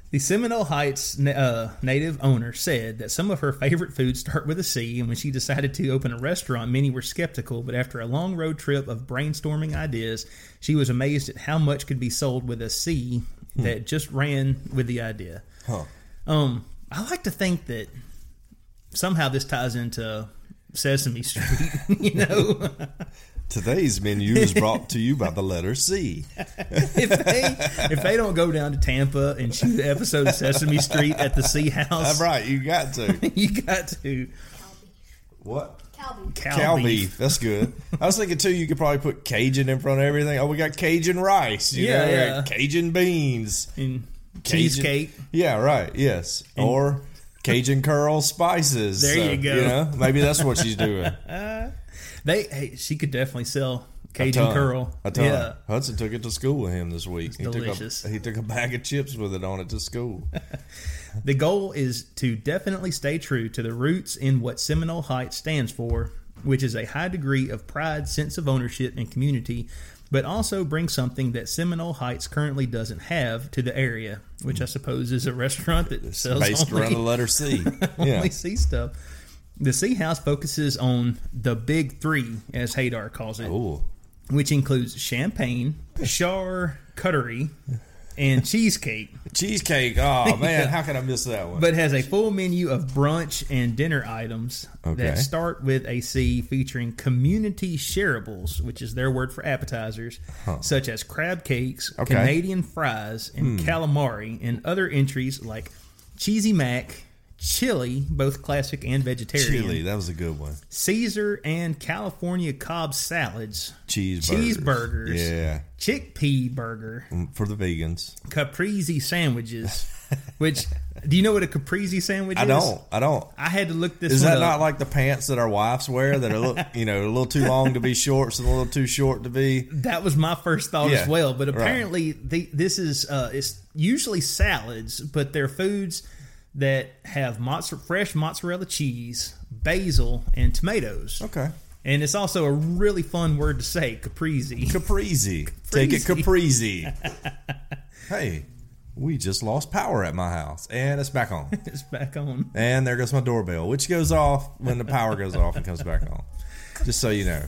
The Seminole Heights uh, native owner said that some of her favorite foods start with a C, and when she decided to open a restaurant, many were skeptical. But after a long road trip of brainstorming ideas, she was amazed at how much could be sold with a C that just ran with the idea. Huh. Um, I like to think that somehow this ties into Sesame Street. you know, Today's menu is brought to you by the letter C. if they if they don't go down to Tampa and shoot an episode of Sesame Street at the Sea House, That's right. You got to you got to what? cow beef. cow, Cow beef. beef. That's good. I was thinking too. You could probably put Cajun in front of everything. Oh, we got Cajun rice. You Yeah, know, yeah. Cajun beans. and Cajun- cheesecake. Yeah, right. Yes, or Cajun curl spices. There you go. You know, maybe that's what she's doing. They hey, she could definitely sell A Cajun ton. curl. A ton. Yeah, Hudson took it to school with him this week. he delicious. took a he took a bag of chips with it on it to school. the goal is to definitely stay true to the roots in what Seminole Heights stands for, which is a high degree of pride, sense of ownership, and community. But also bring something that Seminole Heights currently doesn't have to the area, which I suppose is a restaurant that sells Based only, around the letter C. Yeah. only sea stuff. The Sea House focuses on the big three, as Hadar calls it, Ooh. which includes champagne, charcuterie, and cheesecake, Cheesecake. Oh man, how can I miss that one? but has a full menu of brunch and dinner items Okay. that start with a C featuring community shareables, which is their word for appetizers, such as crab cakes, Okay. Hmm. Canadian fries, and calamari, and other entries like cheesy mac, chili, both classic and vegetarian, Chili. That was a good one. Caesar and California Cobb salads, Cheeseburgers. Cheeseburgers. Yeah. chickpea burger, Mm, For the vegans. caprese sandwiches. which do you know what a caprese sandwich I is? I don't. I don't. I had to look this. Up. Is that up. not like the pants that our wives wear that are, little, you know, a little too long to be shorts and a little too short to be? That was my first thought Yeah, as well. But right. apparently, the, this is uh, it's usually salads, but they're foods that have mozza- fresh mozzarella cheese, basil, and tomatoes. Okay. And it's also a really fun word to say, caprese. Caprese. Take it, Caprese. hey, we just lost power at my house, and it's back on. it's back on. And there goes my doorbell, which goes off when the power goes off and comes back on. Just so you know.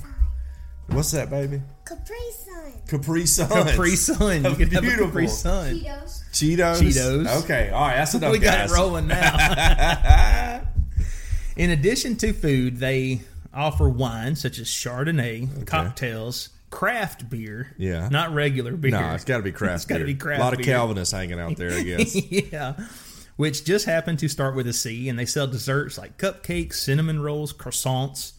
What's that, baby? Capri Sun. Capri Sun. Capri Sun. You can have a Beautiful. Capri Sun. Cheetos. Cheetos. Cheetos. Okay, all right, that's enough, we got guys. it rolling now. In addition to food, they offer wine such as Chardonnay, cocktails, craft beer. Yeah. Not regular beer. No, it's got to be craft It's gotta be craft A lot of beer. Calvinists hanging out there, I guess. yeah. Which just happened to start with a C, and they sell desserts like cupcakes, cinnamon rolls, croissants,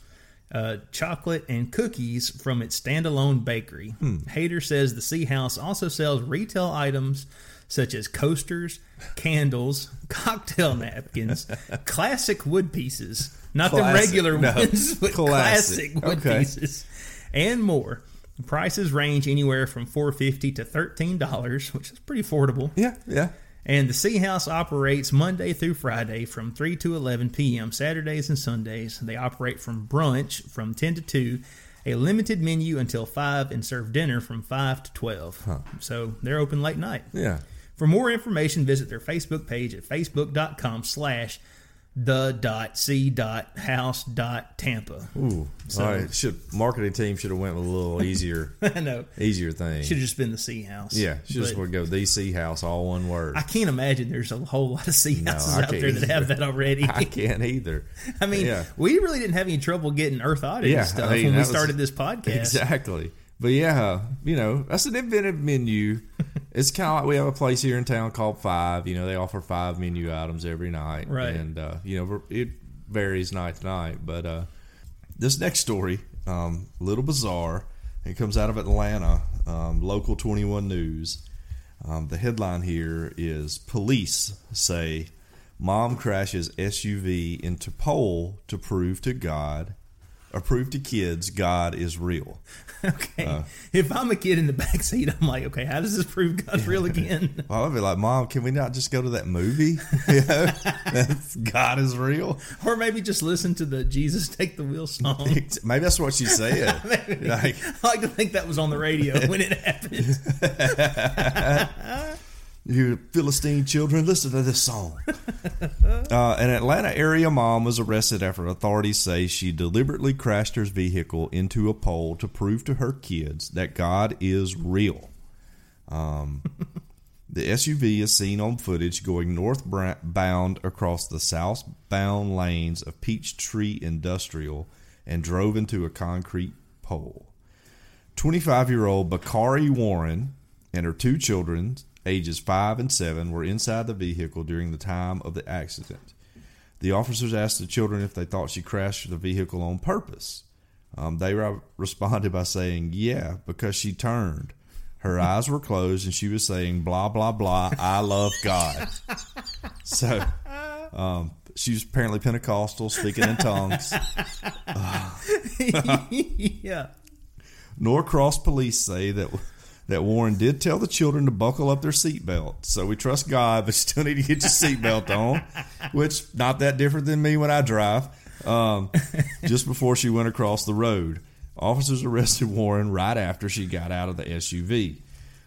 uh, chocolate, and cookies from its standalone bakery. Hmm. Hader says the C House also sells retail items such as coasters, candles, cocktail napkins, classic wood pieces, not the regular No. ones, but Classic. classic wood Okay. pieces, and more. The prices range anywhere from four fifty to thirteen dollars, which is pretty affordable. yeah, yeah. And the Sea House operates Monday through Friday from 3 to 11 p.m., Saturdays and Sundays. They operate from brunch from 10 to 2, a limited menu until 5, and serve dinner from 5 to 12. So they're open late night. Yeah. For more information, visit their Facebook page at facebook.com slash the dot c dot house dot tampa. Ooh. So- all right. Should marketing team should have went with a little easier I know. easier thing. Should have just been the Sea House. yeah, should just go DC house all one word. I can't imagine there's a whole lot of sea houses I out there that have that already. I can't either. I mean, Yeah. we really didn't have any trouble getting Earth Oddity Yeah, I stuff mean, when we was- started this podcast. Exactly. But yeah, you know, that's an inventive menu. It's kind of like we have a place here in town called Five. You know, they offer five menu items every night. Right. And, uh, you know, it varies night to night. But uh, this next story, um, a little bizarre. It comes out of Atlanta, um, local 21 News. Um, the headline here is Police say mom crashes SUV into pole to prove to God, or prove to kids God is real. Okay. Uh. if I'm a kid in the back seat, I'm like, okay, how does this prove God's real again? Well, I'd be like, Mom, can we not just go to that movie? You know, That's- God is real. or maybe just listen to the Jesus Take the Wheel song. Maybe that's what she said. like, I like to think that was on the radio when it happened. You Philistine children, listen to this song. Uh, an Atlanta area mom was arrested after authorities say she deliberately crashed her vehicle into a pole to prove to her kids that God is real. Um, the SUV is seen on footage going northbound across the southbound lanes of Peachtree Industrial and drove into a concrete pole. 25 year old Bakari Warren and her two children, ages 5 and 7, were inside the vehicle during the time of the accident. The officers asked the children if they thought she crashed the vehicle on purpose. Um, they re- responded by saying, Yeah, because she turned. Her eyes were closed and she was saying, Blah, blah, blah, I love God. so um, she was apparently Pentecostal, speaking in tongues. yeah. Norcross police say that that Warren did tell the children to buckle up their seatbelt. So we trust God, but you still need to get your seatbelt on, which not that different than me when I drive. Um, just before she went across the road, officers arrested Warren right after she got out of the SUV.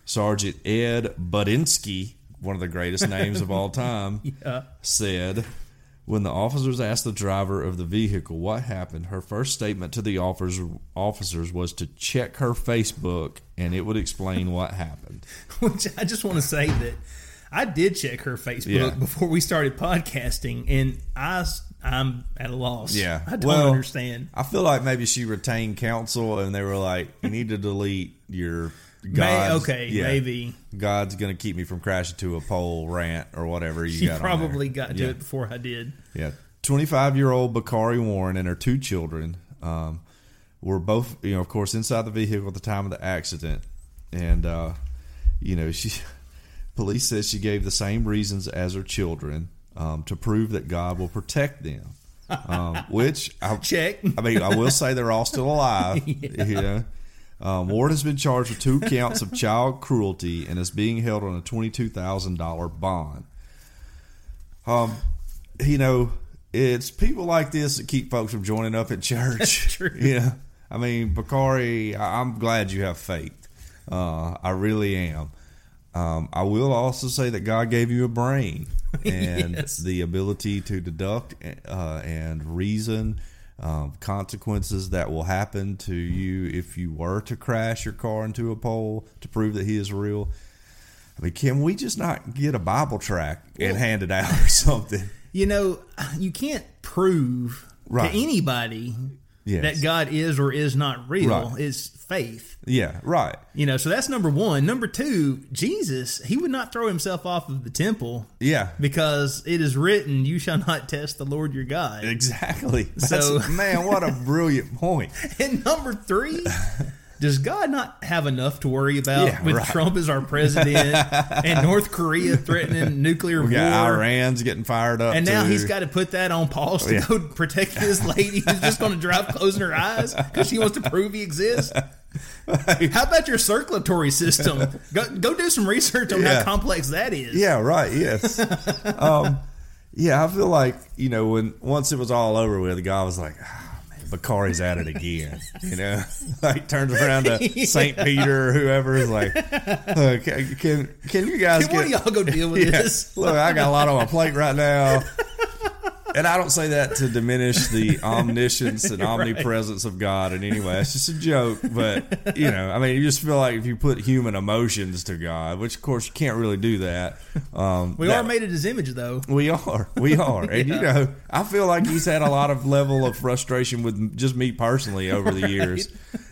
Sergeant Ed Budinsky, one of the greatest names of all time, Yeah. said when the officers asked the driver of the vehicle what happened, her first statement to the officers officers was to check her Facebook and it would explain what happened. Which I just want to say that I did check her Facebook Yeah. before we started podcasting, and I I'm at a loss. Yeah. I don't Well, understand. I feel like maybe she retained counsel and they were like, "You need to delete your May, okay, yeah, maybe God's going to keep me from crashing to a pole rant or whatever you she got." on there." probably got to Yeah. it before I did. Yeah, twenty-five-year-old Bakari Warren and her two children um, were both, you know, of course, inside the vehicle at the time of the accident, and uh, you know, she police says she gave the same reasons as her children um, to prove that God will protect them. Um, which I, Check. I mean, I will say they're all still alive. You know, um, Ward has been charged with two counts of child cruelty and is being held on a twenty-two thousand dollar bond. Um, you know, it's people like this that keep folks from joining up at church. Yeah. I mean, Bakari, I- I'm glad you have faith. Uh, I really am. Um, I will also say that God gave you a brain and Yes. the ability to deduct uh, and reason um, consequences that will happen to you if you were to crash your car into a pole to prove that He is real. I mean, can we just not get a Bible track and hand it out or something? You know, you can't prove Right. to anybody Yes. that God is or is not real. Right. Is faith. Yeah, right. You know, so that's number one. Number two, Jesus, he would not throw himself off of the temple Yeah, because it is written, "You shall not test the Lord your God." exactly. That's, So- man, what a brilliant point. And number three, does God not have enough to worry about Yeah, with right. Trump as our president and North Korea threatening nuclear We war? Iran's getting fired up, And now too. he's got to put that on pause to Yeah. go protect this lady who's just going to drive closing her eyes because she wants to prove he exists. How about your circulatory system? Go, go do some research on Yeah. how complex that is. Yeah, right. Yes. um, yeah, I feel like you know when once it was all over with, the guy was like, man, Bakari's at it again. You know, like turns around to Saint Peter or whoever is like, "Look, can can, you guys Can one of y'all go deal with Yeah. this? Look, I got a lot on my plate right now. And I don't say that to diminish the omniscience and omnipresence of God in any way. It's just a joke, but you know, I mean, you just feel like if you put human emotions to God, which of course you can't really do that. Um, We that- are made in his image, though. we are, we are, and you know, I feel like he's had a lot of level of frustration with just me personally over the years,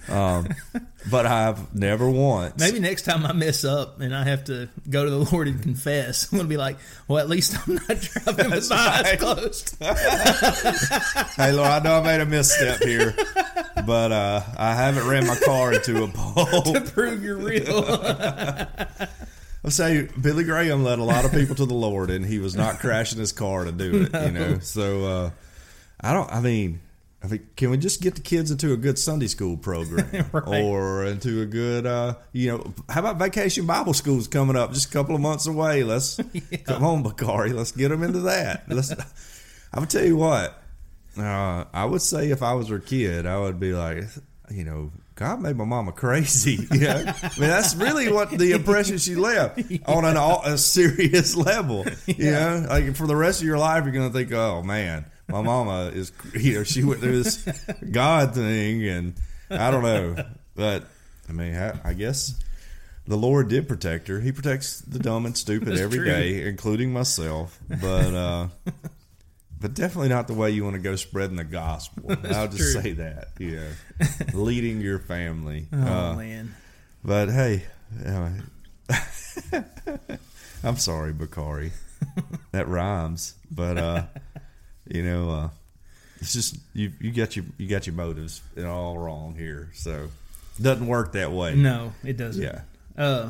um, but I've never once. Maybe next time I mess up and I have to go to the Lord and confess, I'm going to be like, well, at least I'm not driving with my eyes closed. Hey, Lord, I know I made a misstep here, but uh, I haven't ran my car into a pole. to prove you're real. I'll say Billy Graham led a lot of people to the Lord, and he was not crashing his car to do it. You know, so uh, I don't. I mean, I mean, can we just get the kids into a good Sunday school program, Right. or into a good, uh, you know, how about vacation Bible schools coming up just a couple of months away? Let's come on, Bakari, let's get them into that. Let's. I'm gonna tell you what. Uh, I would say if I was her kid, I would be like, you know, God made my mama crazy. You know? I mean, that's really what the impression she left on an a serious level. You know, like for the rest of your life, you're going to think, oh man, my mama is, you know, she went through this God thing, and I don't know, but I mean, I, I guess. The Lord did protect her. He protects the dumb and stupid every true. day, including myself. But uh, but definitely not the way you want to go spreading the gospel. I'll just true. say that. Yeah, leading your family. Oh, Uh, man. but hey, uh, I'm sorry, Bakari. That rhymes, but uh, you know, uh, it's just you. You got your you got your motives and all wrong here. So doesn't work that way. No, it doesn't. Yeah. Uh,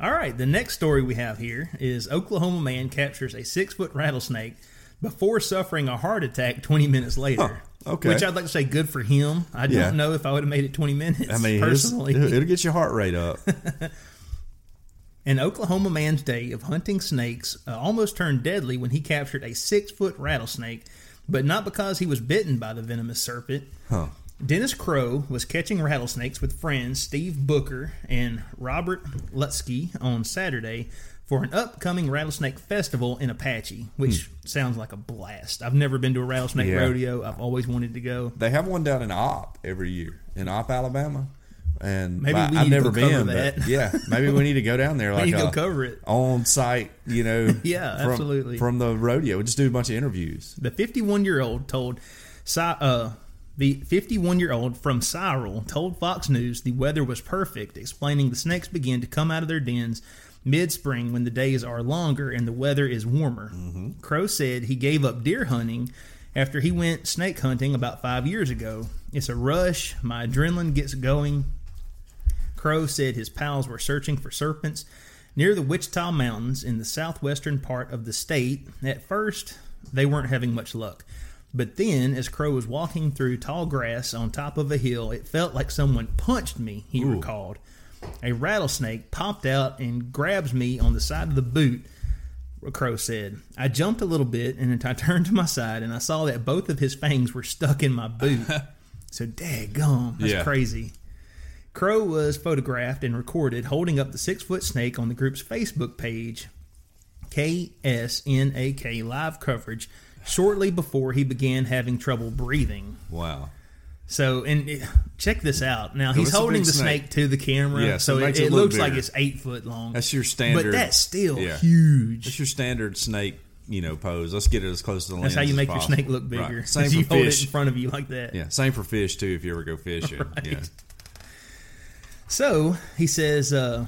all right. The next story we have here is Oklahoma man captures a six foot rattlesnake before suffering a heart attack 20 minutes later. Huh, okay. Which I'd like to say good for him. I don't know if I would have made it 20 minutes I mean, personally. it'll get your heart rate up. An Oklahoma man's day of hunting snakes uh, almost turned deadly when he captured a six foot rattlesnake, but not because he was bitten by the venomous serpent. Huh. Dennis Crow was catching rattlesnakes with friends Steve Booker and Robert Lutsky on Saturday for an upcoming rattlesnake festival in Apache, which sounds like a blast. I've never been to a rattlesnake Hmm. Yeah. rodeo. I've always wanted to go. They have one down in Opp every year in Opp, Alabama, and Maybe I've never been. But that. yeah, maybe we need to go down there like need to go a cover it. on site. You know, Yeah, from- absolutely. from the rodeo. We just do a bunch of interviews. The 51 year old told uh, the 51 year old from Cyril told Fox News the weather was perfect, explaining the snakes begin to come out of their dens mid spring when the days are longer and the weather is warmer. Crow said he gave up deer hunting after he went snake hunting about five years ago. It's a rush. My adrenaline gets going. Crow said his pals were searching for serpents near the Wichita Mountains in the southwestern part of the state. At first, they weren't having much luck. But then, as Crow was walking through tall grass on top of a hill, it felt like someone punched me, he recalled. A rattlesnake popped out and grabs me on the side of the boot. Crow said. I jumped a little bit and then I turned to my side and I saw that both of his fangs were stuck in my boot. so, daggum, that's Yeah. crazy. Crow was photographed and recorded holding up the six foot snake on the group's Facebook page, KSNAK live coverage, shortly before he began having trouble breathing. Wow. So, and it, check this out. Now he's holding the snake. snake. to the camera, Yeah, so so it it, it it look looks like it's eight foot long. That's your standard. but that's still yeah. huge. That's your standard snake, you know, pose. Let's get it as close to the lens. That's how you make your possible. snake look bigger. Right. Same for you hold it fish. in front of you like that. Yeah, same for fish too. If you ever go fishing, Right. yeah. So he says uh,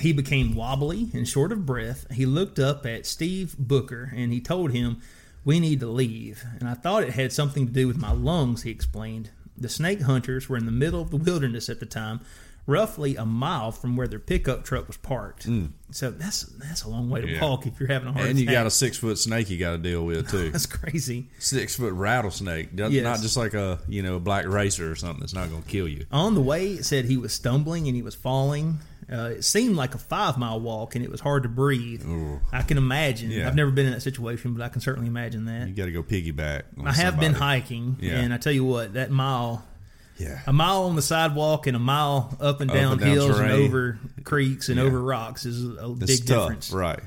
he became wobbly and short of breath. He looked up at Steve Booker and he told him, We need to leave. And I thought it had something to do with my lungs, he explained. The snake hunters were in the middle of the wilderness at the time, roughly a mile from where their pickup truck was parked. So that's that's a long way to Mm. Yeah. walk if you're having a heart And you attack. got a six foot snake you got to deal with too. That's crazy. six foot rattlesnake, Not- Yes. not just like a you know black racer or something that's not going to kill you. On the way, it said he was stumbling and he was falling. Uh, it seemed like a five mile walk and it was hard to breathe. Ooh. I can imagine. Yeah. I've never been in that situation, but I can certainly imagine that. You got to go piggyback. on I have been hiking, Yeah. and I tell you what, that mile, Yeah, a mile on the sidewalk and a mile up and Up down and down hills and over creeks and Yeah. over rocks is a it's big tough, difference. right?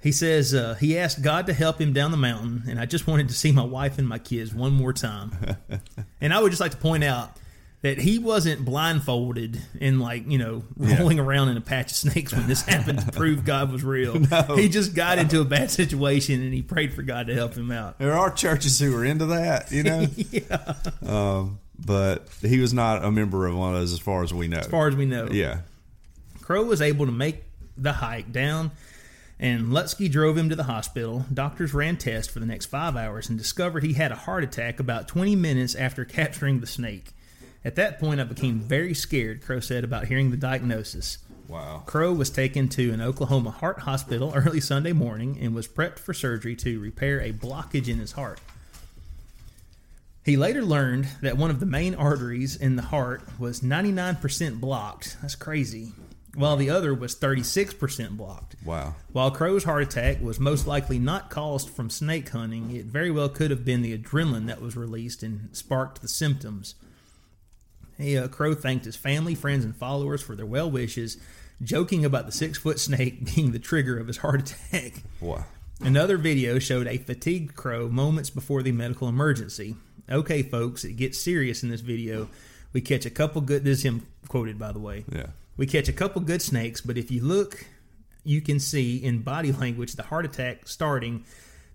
He says uh, he asked God to help him down the mountain, and I just wanted to see my wife and my kids one more time. and I would just like to point out that he wasn't blindfolded and like you know rolling around in a patch of snakes when this happened to prove God was real. He just got into a bad situation and he prayed for God to help him out. There are churches who are into that, you know. yeah, um, but he was not a member of one of those, as far as we know. as far as we know. yeah, Crow was able to make the hike down, and Lutsky drove him to the hospital. Doctors ran tests for the next five hours and discovered he had a heart attack about 20 minutes after capturing the snake. At that point, I became very scared, Crow said about hearing the diagnosis. wow. Crow was taken to an Oklahoma heart hospital early Sunday morning and was prepped for surgery to repair a blockage in his heart. He later learned that one of the main arteries in the heart was 99% blocked. That's crazy. While the other was 36% blocked. Wow. While Crow's heart attack was most likely not caused from snake hunting, it very well could have been the adrenaline that was released and sparked the symptoms. He, uh, Crow thanked his family, friends, and followers for their well wishes, joking about the six foot snake being the trigger of his heart attack. Wow. Another video showed a fatigued crow moments before the medical emergency. Okay, folks, it gets serious in this video. We catch a couple good. This is him quoted, by the way. Yeah. We catch a couple good snakes, but if you look, you can see in body language the heart attack starting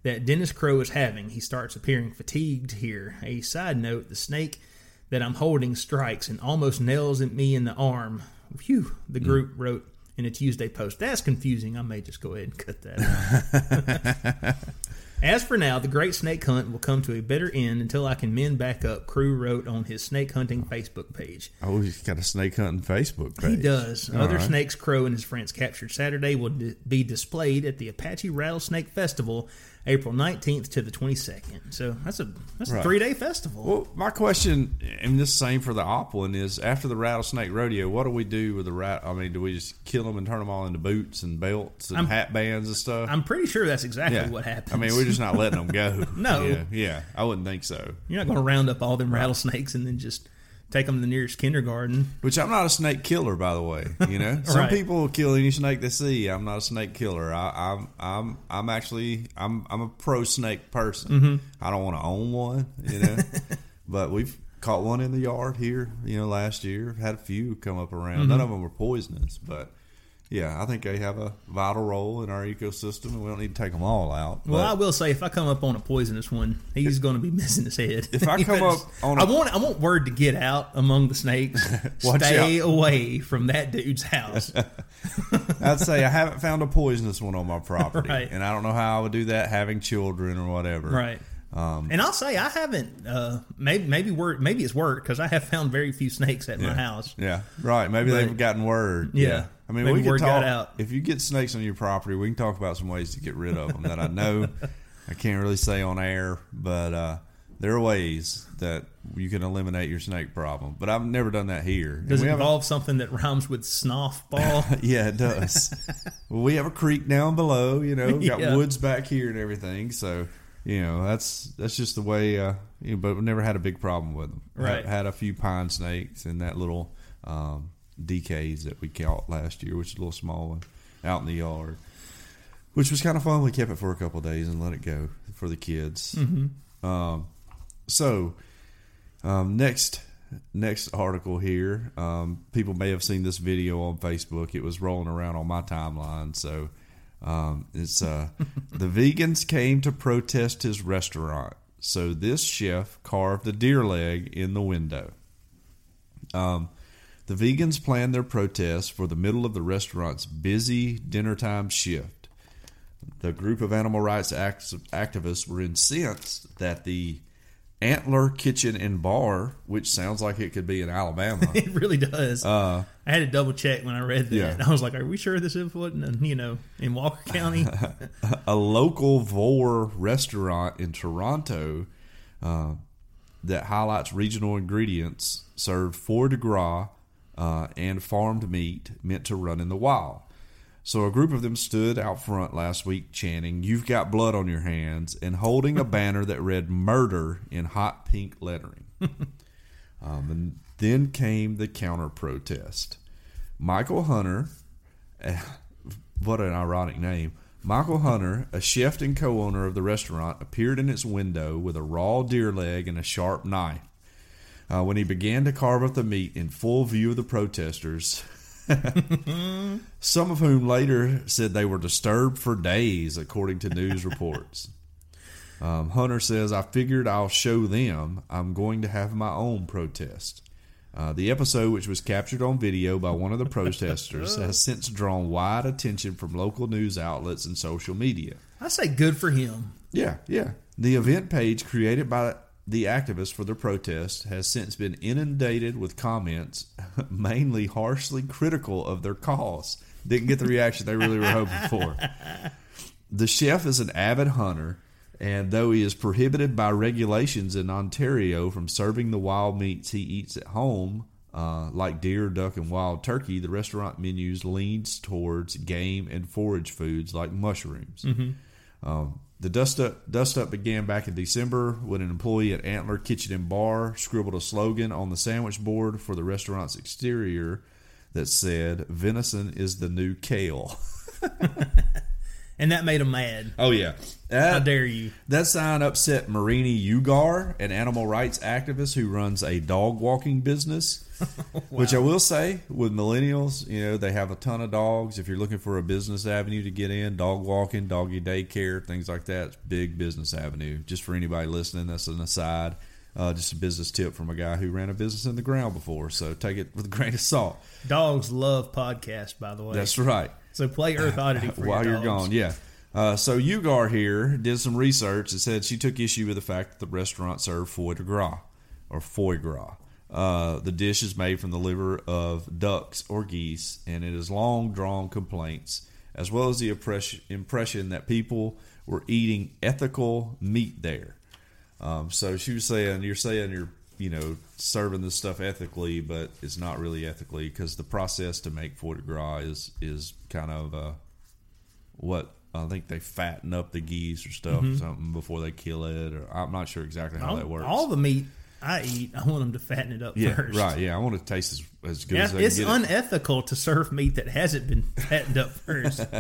that Dennis Crow is having. He starts appearing fatigued here. A side note the snake that I'm holding strikes and almost nails at me in the arm. Phew, the hmm. group wrote in a Tuesday post. That's confusing. I may just go ahead and cut that out. As for now, the great snake hunt will come to a better end until I can mend back up, Crew wrote on his snake hunting Facebook page. Oh, he's got a snake hunting Facebook page. He does. All Other right. snakes Crow and his friends captured Saturday will di- be displayed at the Apache Rattlesnake Festival, April 19th to the 22nd. So that's a that's a three day festival. Well, my question, and this same for the Opplin, is after the rattlesnake rodeo, what do we do with the rat? I mean, do we just kill them and turn them all into boots and belts and I'm- hat bands and stuff? I'm pretty sure that's exactly yeah. what happens. I mean, we're just not letting them go. No. Yeah, yeah, I wouldn't think so. You're not going to round up all them rattlesnakes and then just take them to the nearest kindergarten. Which I'm not a snake killer, by the way. You know, some Right. people will kill any snake they see. I'm not a snake killer. I, I'm, I'm, I'm actually, I'm, I'm a pro snake person. Mm-hmm. I don't want to own one. You know, but we've caught one in the yard here. You know, last year had a few come up around. Mm-hmm. None of them were poisonous, but yeah, I think they have a vital role in our ecosystem, and we don't need to take them all out. Well, I will say, if I come up on a poisonous one, he's going to be missing his head. If I come up on a- I want, I want word to get out among the snakes. Stay out. away from that dude's house. I'd say I haven't found a poisonous one on my property, Right. and I don't know how I would do that having children or whatever. Right. Um, and I'll say I haven't. Uh, maybe maybe work. Maybe it's worked because I have found very few snakes at my house. Yeah, right. Maybe But- they've gotten word. Yeah. I mean, Maybe we can talk. out. If you get snakes on your property, we can talk about some ways to get rid of them that I know I can't really say on air, but uh, there are ways that you can eliminate your snake problem, but I've never done that here. Does it involve something that rhymes with snoff ball? yeah, it does. well, we have a creek down below, you know, got Yeah. woods back here and everything. So, you know, that's that's just the way. Uh, you know, but we've never had a big problem with them. Right. Had, had a few pine snakes and that little um, DeKays that we caught last year, which is a little small one, out in the yard, which was kind of fun. We kept it for a couple of days and let it go for the kids. Um, so, um, next next article here. Um, people may have seen this video on Facebook. It was rolling around on my timeline. So, um, it's uh, the vegans came to protest his restaurant. So this chef carved a deer leg in the window. Um, the vegans planned their protest for the middle of the restaurant's busy dinner time shift. The group of animal rights act- activists were incensed that the Antler Kitchen and Bar, which sounds like it could be in Alabama, it really does. I had to double check when I read that. Uh, Yeah. I was like, "Are we sure this wasn't, in, you know, in Walker County?" a locavore restaurant in Toronto uh, that highlights regional ingredients served foie de gras uh, and farmed meat meant to run in the wild. So a group of them stood out front last week chanting, You've got blood on your hands, and holding a banner that read murder in hot pink lettering. um, and then came the counter protest. Michael Hunter, what an ironic name. Michael Hunter, a chef and co owner of the restaurant, appeared in its window with a raw deer leg and a sharp knife. Uh, when he began to carve up the meat in full view of the protesters, some of whom later said they were disturbed for days, according to news reports. Um, Hunter says, I figured I'll show them I'm going to have my own protest. Uh, the episode, which was captured on video by one of the protesters, has since drawn wide attention from local news outlets and social media. I say good for him. Yeah, yeah. The event page created by the activists for the protest has since been inundated with comments, mainly harshly critical of their cause. Didn't get the reaction they really were hoping for. The chef is an avid hunter, and though he is prohibited by regulations in Ontario from serving the wild meats he eats at home, uh, like deer, duck, and wild turkey, the restaurant menus leans towards game and forage foods like mushrooms. Um, the dust up, dust up began back in December when an employee at Antler Kitchen and Bar scribbled a slogan on the sandwich board for the restaurant's exterior that said, Venison is the new kale. And that made him mad. Oh, yeah. How dare you? that sign upset Marini Ugar, an animal rights activist who runs a dog walking business. Which I will say, with millennials, you know, they have a ton of dogs. If you're looking for a business avenue to get in, dog walking, doggy daycare, things like that, it's big business avenue. Just for anybody listening, that's an aside. Uh, just a business tip from a guy who ran a business in the ground before. So take it with a grain of salt. Dogs love podcasts, by the way. That's right. so play Earth Oddity for while your you're gone. Yeah. Uh, so Ugar here did some research and said she took issue with the fact that the restaurant served foie de gras or foie gras. Uh, the dish is made from the liver of ducks or geese, and it has long drawn complaints, as well as the impression, impression that people were eating ethical meat there. Um, so she was saying, you're saying you're, you know, serving this stuff ethically, but it's not really ethically because the process to make foie de gras is is kind of uh, what I think they fatten up the geese or stuff or something before they kill it, or I'm not sure exactly how all, that works. all the meat I eat, I want them to fatten it up yeah, first. right. Yeah, I want it to taste as, as good Yeah, as it's can get it. unethical to serve meat that hasn't been fattened up first.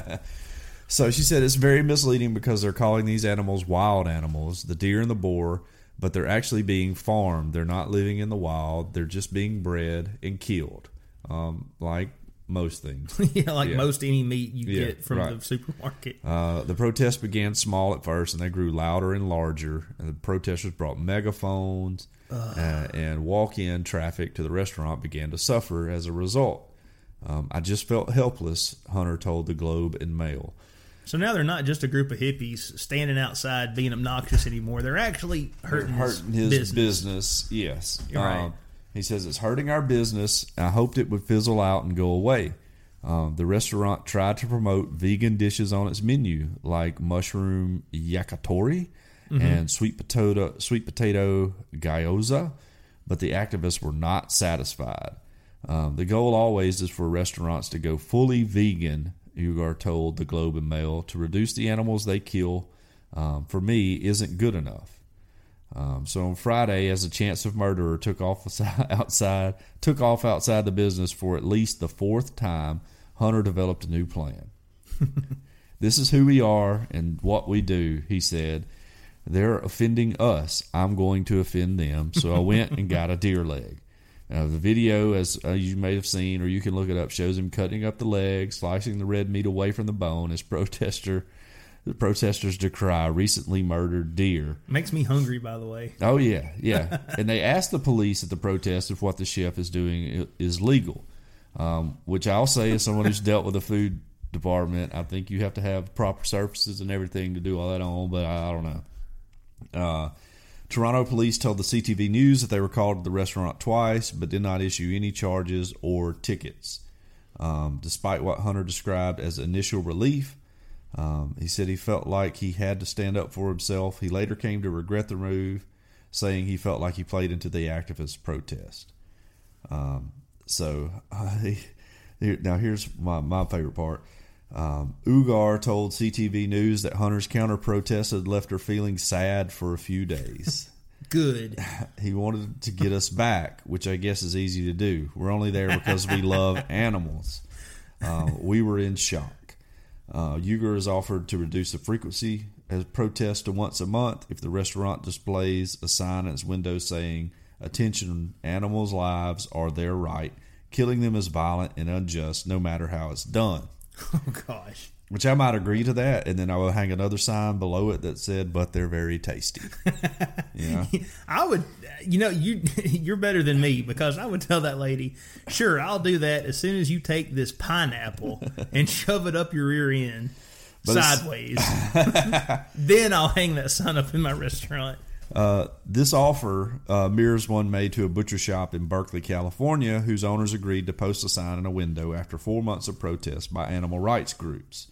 So she said it's very misleading because they're calling these animals wild animals, the deer and the boar, but they're actually being farmed. They're not living in the wild. They're just being bred and killed, um, like most things. yeah, like Yeah. most any meat you Yeah, get from right. the supermarket. Uh, the protests began small at first, and they grew louder and larger. And the protesters brought megaphones, uh, and walk-in traffic to the restaurant began to suffer as a result. Um, I just felt helpless, Hunter told the Globe and Mail. So now they're not just a group of hippies standing outside being obnoxious anymore. They're actually hurting, hurting his business. business. Yes, You're right. Um, he says it's hurting our business. I hoped it would fizzle out and go away. Um, the restaurant tried to promote vegan dishes on its menu, like mushroom yakitori and sweet potato sweet potato gyoza, but the activists were not satisfied. Um, the goal always is for restaurants to go fully vegan. Ugar told the Globe and Mail to reduce the animals they kill. Um, for me, isn't good enough. Um, so on Friday, as a chance of murderer took off outside, took off outside the business for at least the fourth time, Hunter developed a new plan. this is who we are and what we do, he said. They're offending us. I'm going to offend them. So I went and got a deer leg. Uh, the video, as uh, you may have seen, or you can look it up, shows him cutting up the leg, slicing the red meat away from the bone as protester the protesters decry recently murdered deer. Makes me hungry, by the way. Oh yeah, yeah. and they asked the police at the protest if what the chef is doing is legal, um, which I'll say as someone who's dealt with the food department, I think you have to have proper surfaces and everything to do all that on. But I, I don't know. Uh, Toronto police told the CTV News that they were called to the restaurant twice, but did not issue any charges or tickets. Um, despite what Hunter described as initial relief, um, he said he felt like he had to stand up for himself. He later came to regret the move, saying he felt like he played into the activist protest. Um, so he, now here's my, my favorite part. Um, Ugar told CTV News that Hunter's counter protest had left her feeling sad for a few days. Good. he wanted to get us back, which I guess is easy to do. We're only there because we love animals. Uh, we were in shock. Uh, Ugar has offered to reduce the frequency as protest to once a month if the restaurant displays a sign in its window saying, Attention, animals' lives are their right. Killing them is violent and unjust, no matter how it's done. Oh, gosh. Which I might agree to that, and then I would hang another sign below it that said, "But they're very tasty." yeah, I would. You know, you you're better than me because I would tell that lady, "Sure, I'll do that as soon as you take this pineapple and shove it up your rear end But sideways. then I'll hang that sign up in my restaurant." Uh, this offer uh, mirrors one made to a butcher shop in Berkeley, California, whose owners agreed to post a sign in a window after four months of protest by animal rights groups.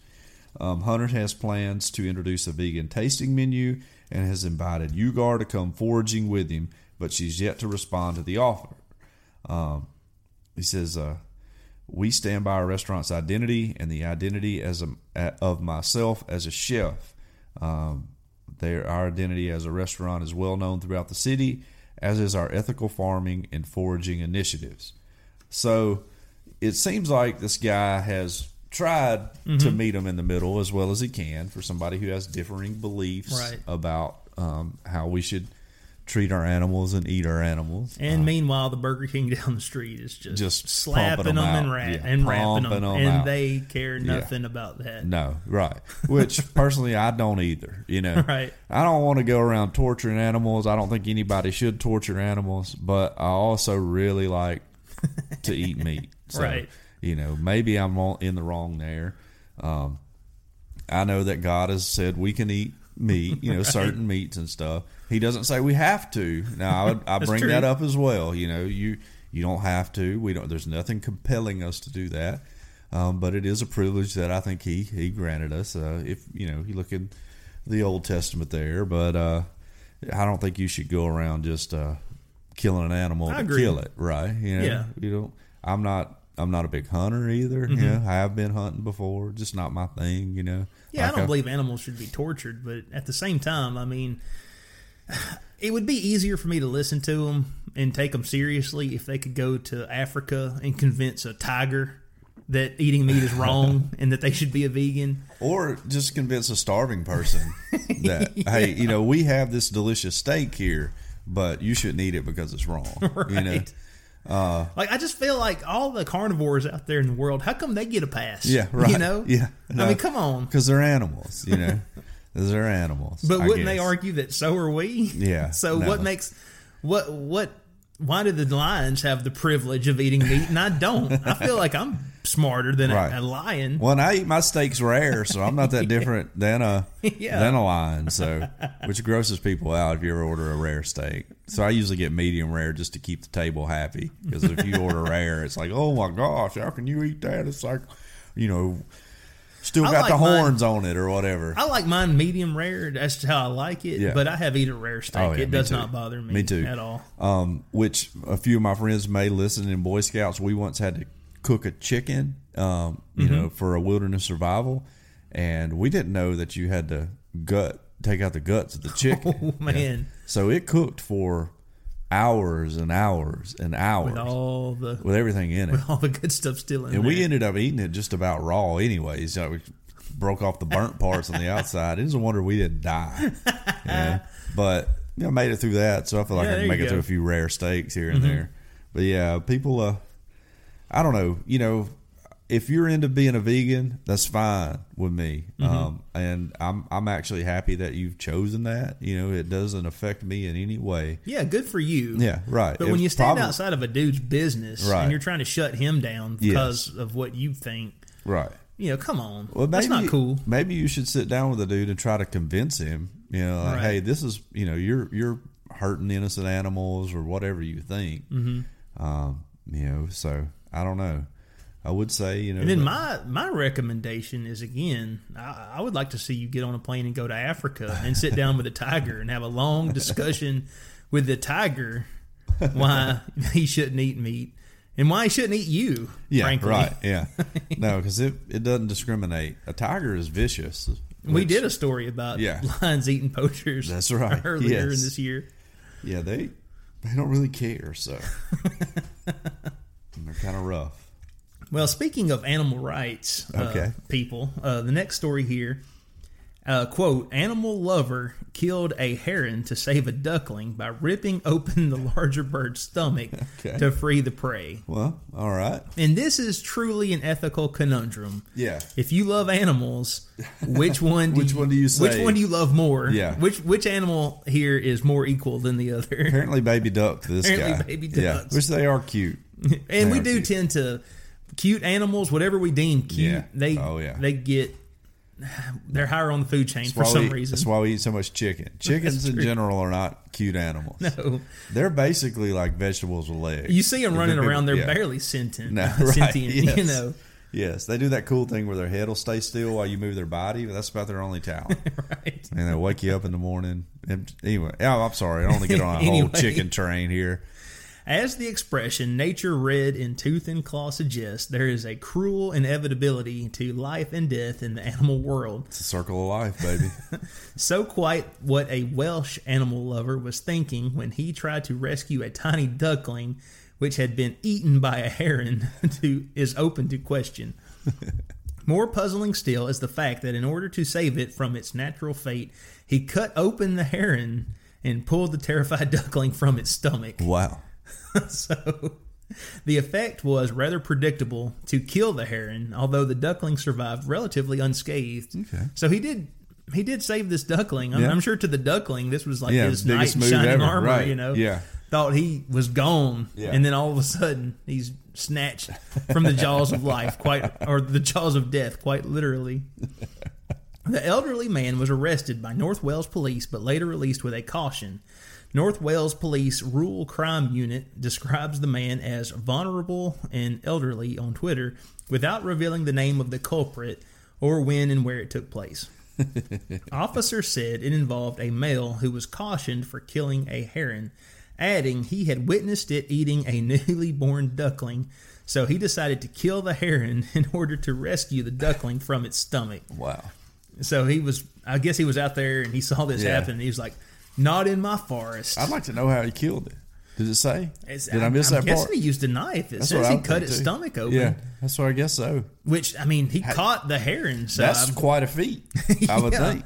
Um, Hunter has plans to introduce a vegan tasting menu and has invited Ugar to come foraging with him, but she's yet to respond to the offer. Um, he says, uh, "We stand by our restaurant's identity and the identity as a, of myself as a chef. Um, their, our identity as a restaurant is well known throughout the city, as is our ethical farming and foraging initiatives. So it seems like this guy has tried to meet him in the middle as well as he can for somebody who has differing beliefs Right. about um, how we should treat our animals and eat our animals. And meanwhile, the Burger King down the street is just, Just slapping them, them, 'em and, out. ra- Yeah, and wrapping them, 'em and out. they care nothing about that. No, right. Which personally, I don't either. You know, Right. I don't want to go around torturing animals. I don't think anybody should torture animals, but I also really like to eat meat. So, Right. You know, maybe I'm in the wrong there. Um, I know that God has said we can eat meat, you know, certain meats and stuff. He doesn't say we have to. Now, I, would, I bring true. that up as well. You know, you you don't have to. We don't. There's nothing compelling us to do that. Um, but it is a privilege that I think he he granted us. Uh, if you know, you look in the Old Testament there, but uh, I don't think you should go around just uh, killing an animal I to agree. kill it, right? You know, Yeah. you don't. I'm not. I'm not a big hunter either. Mm-hmm. Yeah, I have been hunting before, just not my thing. You know. Yeah, Like I don't believe animals should be tortured, but at the same time, I mean, it would be easier for me to listen to them and take them seriously if they could go to Africa and convince a tiger that eating meat is wrong and that they should be a vegan. or just convince a starving person that hey, you know, we have this delicious steak here, but you shouldn't eat it because it's wrong. You know. Right. like I just feel like all the carnivores out there in the world, how come they get a pass? Yeah, right. You know? Yeah. I mean, come on. Because they're animals, you know. 'Cause they're animals. But I wouldn't they argue that so are we? Yeah, So no. what makes what what why do the lions have the privilege of eating meat and I don't? I feel like I'm smarter than Right. a, a lion. Well, and I eat my steaks rare, so I'm not that different than a Yeah. than a lion. So, which grosses people out if you ever order a rare steak. So I usually get medium rare just to keep the table happy. Because if you order rare, it's like, oh my gosh, how can you eat that? It's like, you know, still got like the mine- horns on it or whatever. I like mine medium rare. That's how I like it. Yeah. But I have eaten rare steak. Oh, yeah, it does too. not bother me, Me too. at all. um, which a few of my friends may listen in Boy Scouts. We once had to cook a chicken, um, you Mm-hmm. know, for a wilderness survival, and we didn't know that you had to gut take out the guts of the chicken. Oh man, So it cooked for hours and hours and hours with all the with everything in it, with all the good stuff still in it, and there. we ended up eating it just about raw, anyways. So we broke off the burnt parts on the outside. It was a wonder we didn't die. Yeah, but you know, made it through that. So I feel like Yeah, I can make you it through a few rare steaks here and there. But yeah, people. Uh, I don't know. You know, if you're into being a vegan, that's fine with me. Um, and I'm I'm actually happy that you've chosen that. You know, it doesn't affect me in any way. yeah, good for you. Yeah, right. But It when you stand probably- outside of a dude's business Right. and you're trying to shut him down Yes. because of what you think, right. you know, come on, Well, that's not cool. Maybe you should sit down with a dude and try to convince him. You know, like, Right. hey, this is you know you're you're hurting innocent animals or whatever you think. Mm-hmm. Um, you know, so I don't know. I would say you know. And then my my recommendation is again, I, I would like to see you get on a plane and go to Africa and sit down with a tiger and have a long discussion with the tiger why he shouldn't eat meat and why he shouldn't eat you. yeah, frankly. right, yeah, no, because it it doesn't discriminate. A tiger is vicious. We did a story about Yeah. lions eating poachers. That's right, Earlier in this year. Yeah, they they don't really care. So And they're kind of rough. Well, speaking of animal rights, uh, Okay. people, uh, the next story here, uh, quote: "Animal lover killed a heron to save a duckling by ripping open the larger bird's stomach Okay. to free the prey." Well, all right. And this is truly an ethical conundrum. Yeah. If you love animals, which one? Do Which you, one do you Which one do you love more? Yeah. Which which animal here is more equal than the other? Apparently, baby duck. This Apparently guy. baby ducks. Yeah, which they are cute. and we They are do cute. tend to cute animals, whatever we deem cute. Yeah. They Oh, yeah. they get they're higher on the food chain That's for some we, reason. That's why we eat so much chicken. Chickens in general are not cute animals. no, They're basically like vegetables with legs. you see them running people- around, they're yeah. barely sentient. No, right, sentient, you know. Yes, they do that cool thing where their head will stay still while you move their body, but that's about their only talent. Right. and they'll wake you up in the morning. Anyway, oh, I'm sorry. I don't want to get on a Anyway. whole chicken train here. As the expression nature red in tooth and claw suggests, there is a cruel inevitability to life and death in the animal world. It's a circle of life, baby. So quite what a Welsh animal lover was thinking when he tried to rescue a tiny duckling which had been eaten by a heron to, is open to question. More puzzling still is the fact that in order to save it from its natural fate, he cut open the heron and pulled the terrified duckling from its stomach. wow. so the effect was rather predictable to kill the heron, although the duckling survived relatively unscathed. Okay. So he did he did save this duckling. I'm, Yeah. I'm sure to the duckling this was like Yeah, his knight in shining ever, armor, right, you know. yeah. Thought he was gone, Yeah. and then all of a sudden he's snatched from the jaws of life, quite or the jaws of death, quite literally. The elderly man was arrested by North Wales police but later released with a caution. North Wales Police Rural Crime Unit describes the man as vulnerable and elderly on Twitter without revealing the name of the culprit or when and where it took place. Officer said it involved a male who was cautioned for killing a heron, adding he had witnessed it eating a newly born duckling, so he decided to kill the heron in order to rescue the duckling from its stomach. Wow. So he was, I guess he was out there and he saw this Yeah. happen. And he was like, "Not in my forest." I'd like to know how he killed it. Did it say? It's- Did I miss I'm that guessing part? he used a knife. It That's says he cut its too. stomach open. Yeah, that's what I guess so. Which I mean, he caught the heron. So That's I, quite a feat, I would Yeah. think.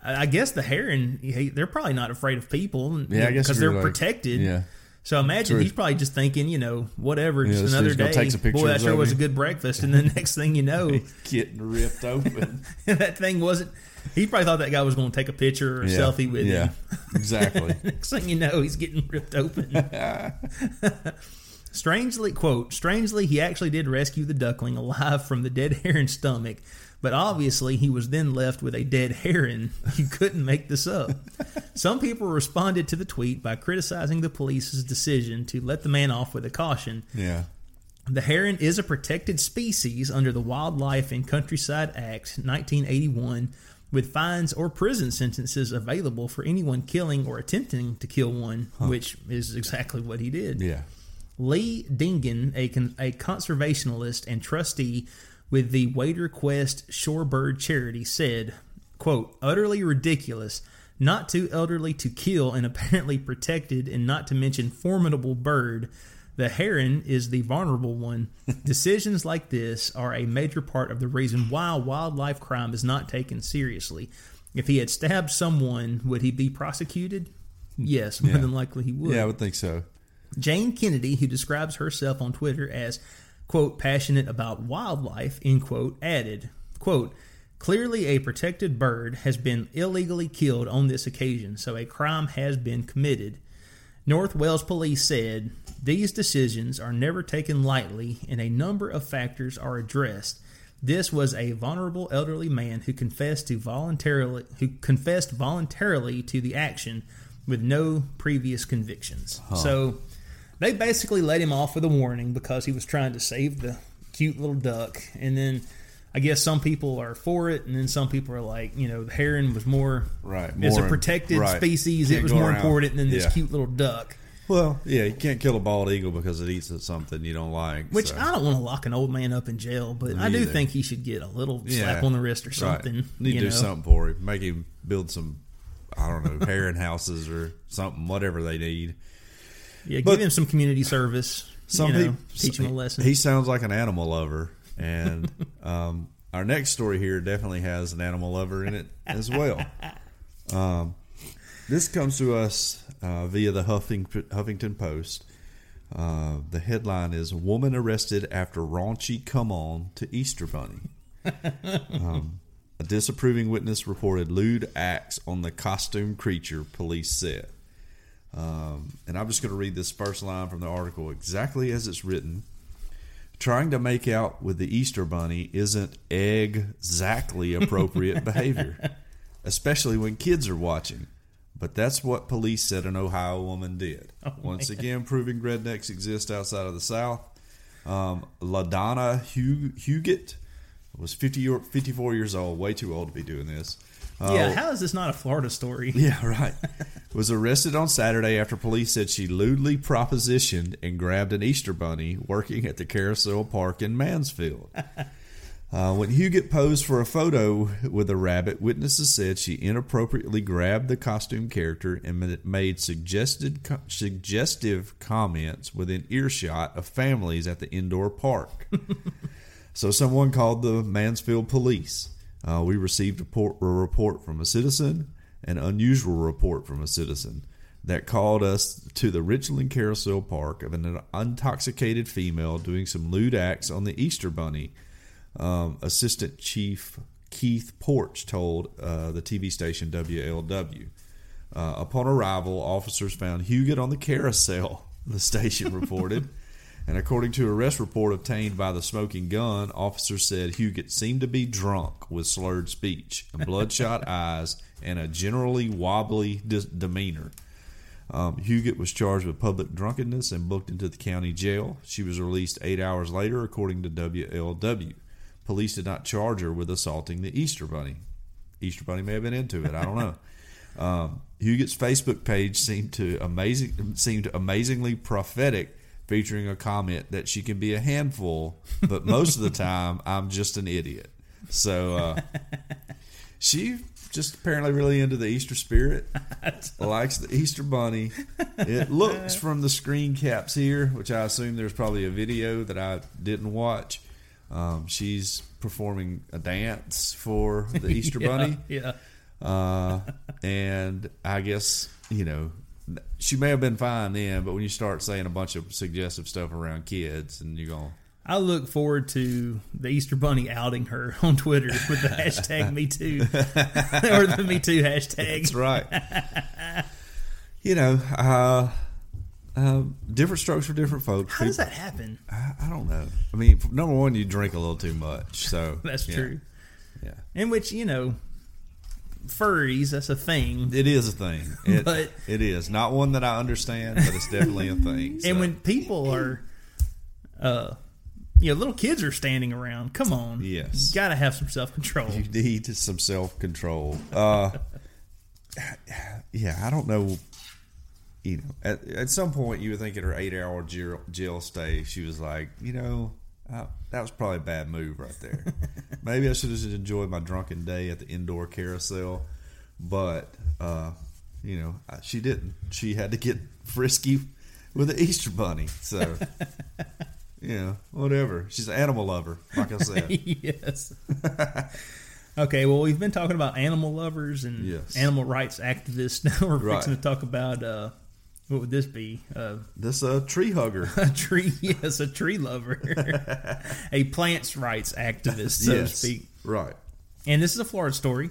I guess the heron, he, they're probably not afraid of people. Yeah, I guess because they're like- protected. yeah. So imagine True. he's probably just thinking, you know, whatever, Yeah, just another day. take some pictures Boy, that sure was a good breakfast. And then next thing you know, Getting ripped open. that thing wasn't. He probably thought that guy was going to take a picture or a yeah. selfie with yeah, him. exactly. Next thing you know, he's getting ripped open. strangely, quote, strangely, he actually did rescue the duckling alive from the dead heron's stomach, but obviously he was then left with a dead heron. You couldn't make this up. Some people responded to the tweet by criticizing the police's decision to let the man off with a caution. Yeah, The heron is a protected species under the Wildlife and Countryside Act 1981, with fines or prison sentences available for anyone killing or attempting to kill one, which is exactly what he did. Yeah. Lee Dingain, a, con- a conservationist and trustee with the Wader Quest Shorebird Charity, said, quote, utterly ridiculous, not too elderly to kill an apparently protected and not to mention formidable bird. The heron is the vulnerable one. Decisions like this are a major part of the reason why wildlife crime is not taken seriously. If he had stabbed someone, would he be prosecuted? Yes, more Yeah. than likely he would. Yeah, I would think so. Jane Kennedy, who describes herself on Twitter as, quote, passionate about wildlife, end quote, added, quote, clearly a protected bird has been illegally killed on this occasion, so a crime has been committed. North Wales police said, these decisions are never taken lightly and a number of factors are addressed. This was a vulnerable elderly man who confessed to voluntarily who confessed voluntarily to the action with no previous convictions. So they basically let him off with a warning because he was trying to save the cute little duck. And then I guess some people are for it, and then some people are like, you know, the heron was more Right, As a more- protected right. species, Can't it was more around. important than this Yeah. cute little duck. Well, yeah, you can't kill a bald eagle because it eats something you don't like. Which so. I don't want to lock an old man up in jail, but Me I do either. think he should get a little slap Yeah. on the wrist or Right. something. Need to do know? something for him. Make him build some, I don't know, heron houses or something, whatever they need. Yeah, But- give him some community service. Some you know, people teach him a lesson. He sounds like an animal lover, and um, our next story here definitely has an animal lover in it as well. Um, this comes to us uh, via the Huffing, Huffington Post. Uh, the headline is "Woman arrested after raunchy come on to Easter Bunny." um, a disapproving witness reported lewd acts on the costume creature. Police said. Um, and I'm just going to read this first line from the article exactly as it's written. Trying to make out with the Easter Bunny isn't exactly appropriate behavior, especially when kids are watching. But that's what police said an Ohio woman did. Once again, proving rednecks exist outside of the South. Um, LaDonna Hug- Huguet was 50 year, 54 years old, way too old to be doing this. Uh, yeah, how is this not a Florida story? yeah, right. Was arrested on Saturday after police said she lewdly propositioned and grabbed an Easter bunny working at the Carousel Park in Mansfield. Uh, when Huguet posed for a photo with a rabbit, witnesses said she inappropriately grabbed the costume character and made suggested co- suggestive comments within earshot of families at the indoor park. So someone called the Mansfield police. Uh, we received a, port, a report from a citizen, an unusual report from a citizen that called us to the Richland Carousel Park of an intoxicated female doing some lewd acts on the Easter Bunny. Um, Assistant Chief Keith Porch told uh, the TV station WLW. Uh, upon arrival, officers found Huguet on the carousel, the station reported. And according to a arrest report obtained by the Smoking Gun, officers said Huguet seemed to be drunk with slurred speech, and bloodshot eyes, and a generally wobbly dis- demeanor. Um, Huguet was charged with public drunkenness and booked into the county jail. She was released eight hours later, according to WLW. Police did not charge her with assaulting the Easter Bunny. Easter Bunny may have been into it. I don't know. Um, Facebook page seemed to amazing seemed amazingly prophetic, featuring a comment that she can be a handful, but most of the time I'm just an idiot. So uh, she just apparently really into the Easter spirit, likes the Easter bunny. It looks from the screen caps here, which I assume there's probably a video that I didn't watch. Um, she's performing a dance for the Easter bunny. Yeah. Uh, and I guess, you know, she may have been fine then, but when you start saying a bunch of suggestive stuff around kids and you're going, I look forward to the Easter Bunny outing her on Twitter with the hashtag Me Too or the Me Too hashtag. That's right. you know, uh, uh, different strokes for different folks. How does that happen? I, I don't know. I mean, number one, you drink a little too much, so That's yeah. true. Yeah, In which, you know, furries, that's a thing. it is a thing. It, But- it is not one that I understand, but it's definitely a thing. so. And when people are uh, you know, little kids are standing around. Come on. Yes. You got to have some self control. You need some self control. Uh, yeah, I don't know. You know, at, at some point, you would think in her eight hour jail, jail stay, she was like, you know, uh, that was probably a bad move right there. Maybe I should have just enjoyed my drunken day at the indoor carousel. But, uh, you know, I- she didn't. She had to get frisky with the Easter Bunny. So, you know, whatever. She's an animal lover, like I said. yes. okay, well, we've been talking about animal lovers and Yes. animal rights activists. Now we're Right. fixing to talk about uh, what would this be? Uh, This uh, tree hugger. a tree, yes, a tree lover, a plants rights activist, so to speak. Right. And this is a Florida story.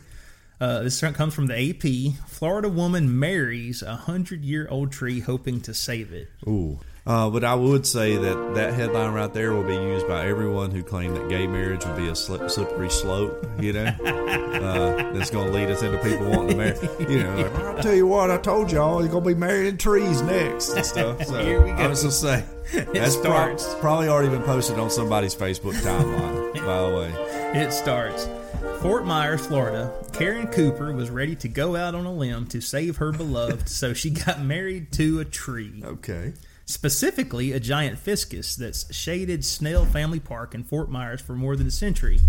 Uh, this comes from the AP. Florida woman marries a hundred year old tree hoping to save it. Ooh. Uh, but I would say that that headline right there will be used by everyone who claimed that gay marriage would be a slip, slippery slope, you know, uh, that's going to lead us into people wanting to marry. You know, like, I'll tell you what, I told y'all you're going to be marrying trees next and stuff. So Here we go. I was just saying, that's starts. probably already been posted on somebody's Facebook timeline, by the way. It starts. Fort Myers, Florida. Karen Cooper was ready to go out on a limb to save her beloved, so she got married to a tree. Okay. Specifically, a giant fiscus that's shaded Snell Family Park in Fort Myers for more than a century.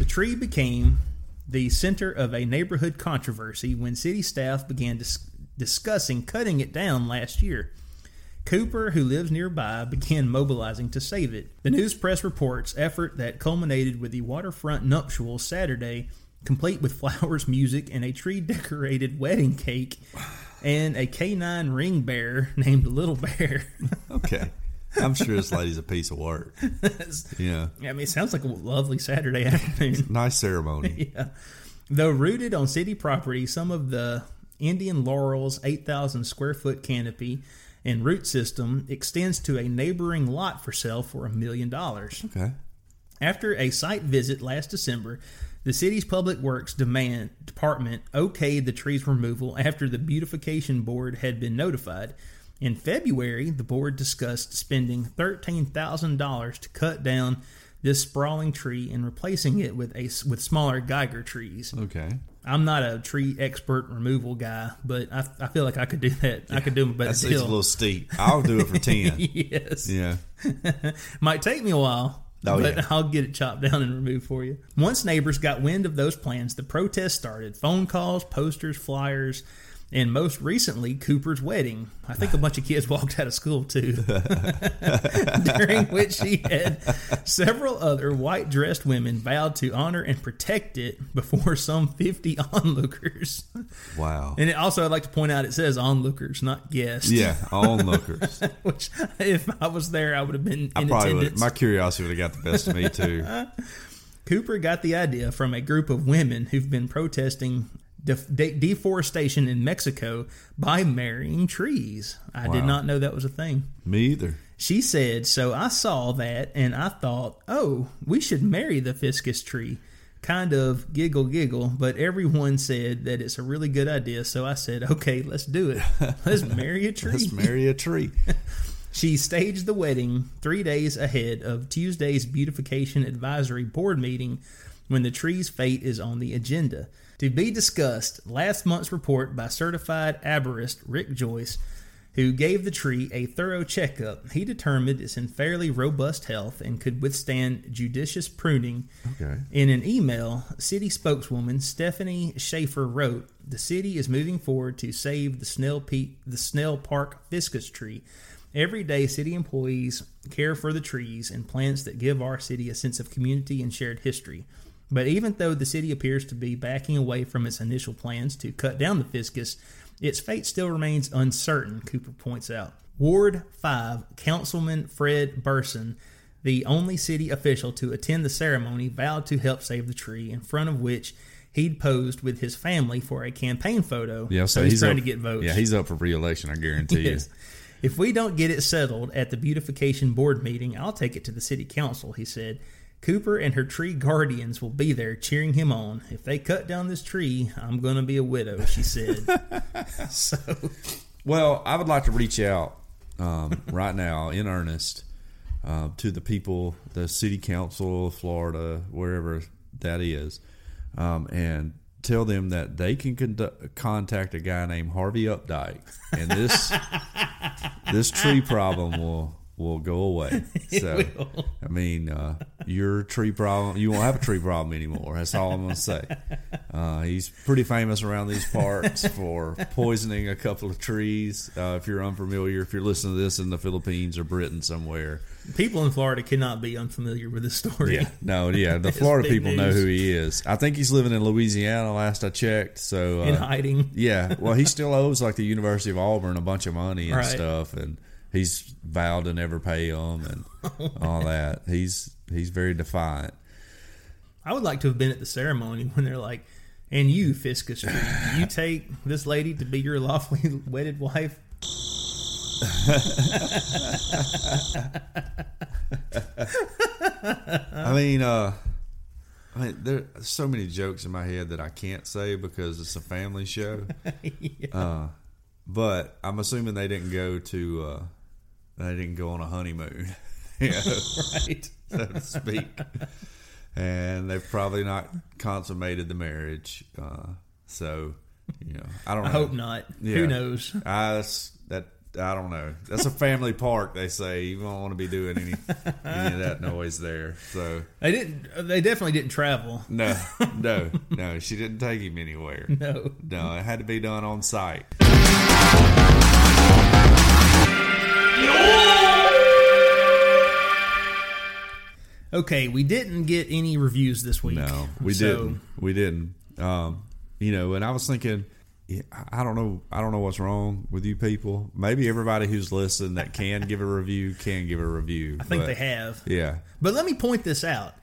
The tree became the center of a neighborhood controversy when city staff began dis- discussing cutting it down last year. Cooper, who lives nearby, began mobilizing to save it. The news press reports effort that culminated with the waterfront nuptials Saturday, complete with flowers, music, and a tree decorated wedding cake, and a canine ring bear named Little Bear. Okay. I'm sure this lady's a piece of work. Yeah. I mean, it sounds like a lovely Saturday afternoon. Nice ceremony. yeah. Though rooted on city property, some of the Indian Laurel's 8,000 square foot canopy and root system extends to a neighboring lot for sale for a million dollars. Okay. After a site visit last December, the city's public works demand department okayed the tree's removal after the beautification board had been notified. In February, the board discussed spending $13,000 to cut down this sprawling tree and replacing it with a with smaller Geiger trees. Okay. I'm not a tree expert removal guy, but I, I feel like I could do that. I could do them a better That's it's a little steep. I'll do it for 10. yes. Yeah. Might take me a while, Oh, but yeah. I'll get it chopped down and removed for you. Once neighbors got wind of those plans, the protest started. Phone calls, posters, flyers, and most recently, Cooper's wedding. I think a bunch of kids walked out of school too, during which she had several other white dressed women vowed to honor and protect it before some 50 onlookers. Wow. And it also, I'd like to point out, it says onlookers, not guests. Yeah, onlookers. Which, if I was there, I would have been in I probably would. My curiosity would have got the best of me too. Cooper got the idea from a group of women who've been protesting def- de- deforestation in Mexico by marrying trees. I did not know that was a thing. Me either. She said, So I saw that and I thought, oh, we should marry the fiscus tree. Kind of giggle, giggle, but everyone said that it's a really good idea. So I said, okay, let's do it. Let's marry a tree. Let's marry a tree. She staged the wedding three days ahead of Tuesday's Beautification Advisory Board meeting when the tree's fate is on the agenda. To be discussed, last month's report by certified arborist Rick Joyce, who gave the tree a thorough checkup. He determined it's in fairly robust health and could withstand judicious pruning. Okay. In an email, city spokeswoman Stephanie Schaefer wrote, "The city is moving forward to save the Snell Peak, the Snell Park fiscus tree. Every day, city employees care for the trees and plants that give our city a sense of community and shared history. But even though the city appears to be backing away from its initial plans to cut down the fiscus, its fate still remains uncertain." Cooper points out. Ward 5 Councilman Fred Burson the only city official to attend the ceremony vowed to help save the tree, in front of which he'd posed with his family for a campaign photo. Yeah, so, he's, trying up, to get votes. Yeah, he's up for re-election. I guarantee Yes. If we don't get it settled at the beautification board meeting, I'll take it to the city council, he said. Cooper and her tree guardians will be there cheering him on. If they cut down this tree, I'm going to be a widow, she said. so. Well, I would like to reach out um, right now in earnest uh, to the people, the city council of Florida, wherever that is, um, and tell them that they can conduct, contact a guy named Harvey Updike, and this this tree problem will will go away. So, I mean, uh, your tree problem, you won't have a tree problem anymore. That's all I'm going to say. Uh, he's pretty famous around these parts for poisoning a couple of trees. Uh, if you're unfamiliar, if you're listening to this in the Philippines or Britain somewhere, People in Florida cannot be unfamiliar with this story. yeah, no, yeah, the Florida people know who he is. I think he's living in Louisiana. Last I checked, so uh, In hiding. yeah, well, he still owes like the University of Auburn a bunch of money and Right. stuff, and he's vowed to never pay them and Oh, all that. He's he's very defiant. I would like to have been at the ceremony when they're like, and you, Fiscus you take this lady to be your lawfully wedded wife. I mean, uh, I mean, there are so many jokes in my head that I can't say because it's a family show. uh, but I'm assuming they didn't go to uh, they didn't go on a honeymoon, you know, Right. so to speak. And they've probably not consummated the marriage. Uh, so, you know, I don't know. I hope not. Yeah. Who knows? I, that's, that I don't know. That's a family park. They say you don't want to be doing any any of that noise there. So They didn't. They definitely didn't travel. no, no, no. She didn't take him anywhere. No. No, it had to be done on site. Okay, we didn't get any reviews this week. No, we So, didn't. We didn't. Um, you know, and I was thinking, I don't know. I don't know what's wrong with you people. Maybe everybody who's listening that can give a review can give a review. I think but- they have. Yeah, But let me point this out.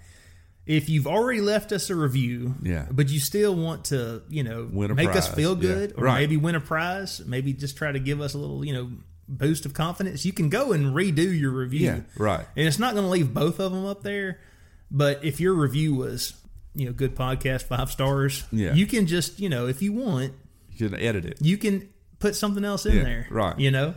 If you've already left us a review, Yeah. but you still want to, you know, make us prize. feel Yeah. good, or Right. maybe win a prize, maybe just try to give us a little, you know, boost of confidence, you can go and redo your review. Yeah, right. And it's not going to leave both of them up there, but if your review was, you know, good podcast, five stars, Yeah. you can just, you know, if you want, you can edit it. you can put something else in Yeah, there, right. You know,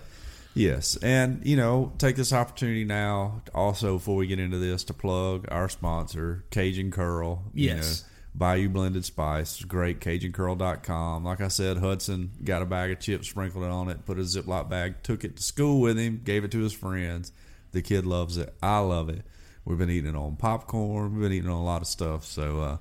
Yes, and you know, take this opportunity now, also before we get into this, to plug our sponsor, Cajun Curl. You Yes. know, Bayou Blended Spice, great. CajunCurl.com. Like I said, Hudson got a bag of chips, sprinkled it on it, put a Ziploc bag, took it to school with him, gave it to his friends. The kid loves it. I love it. We've been eating it on popcorn. We've been eating it on a lot of stuff. So, uh,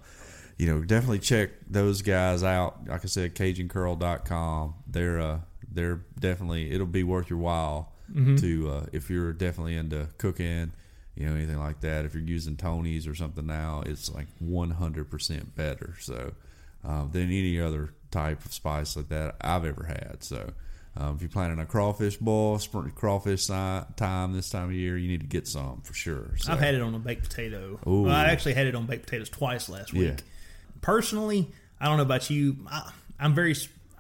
you know, definitely check those guys out. Like I said, CajunCurl.com. They're uh, they're definitely it'll be worth your while to uh, if you're definitely into cooking, you know, anything like that. If you're using Tony's or something now, it's like 100 percent better. So um, than any other type of spice like that I've ever had. So. Um, if you're planning a crawfish boil, spring crawfish si- time this time of year, you need to get some for sure. So, I've had it on a baked potato. Well, I actually had it on baked potatoes twice last week. Yeah. Personally, I don't know about you. I, I'm very.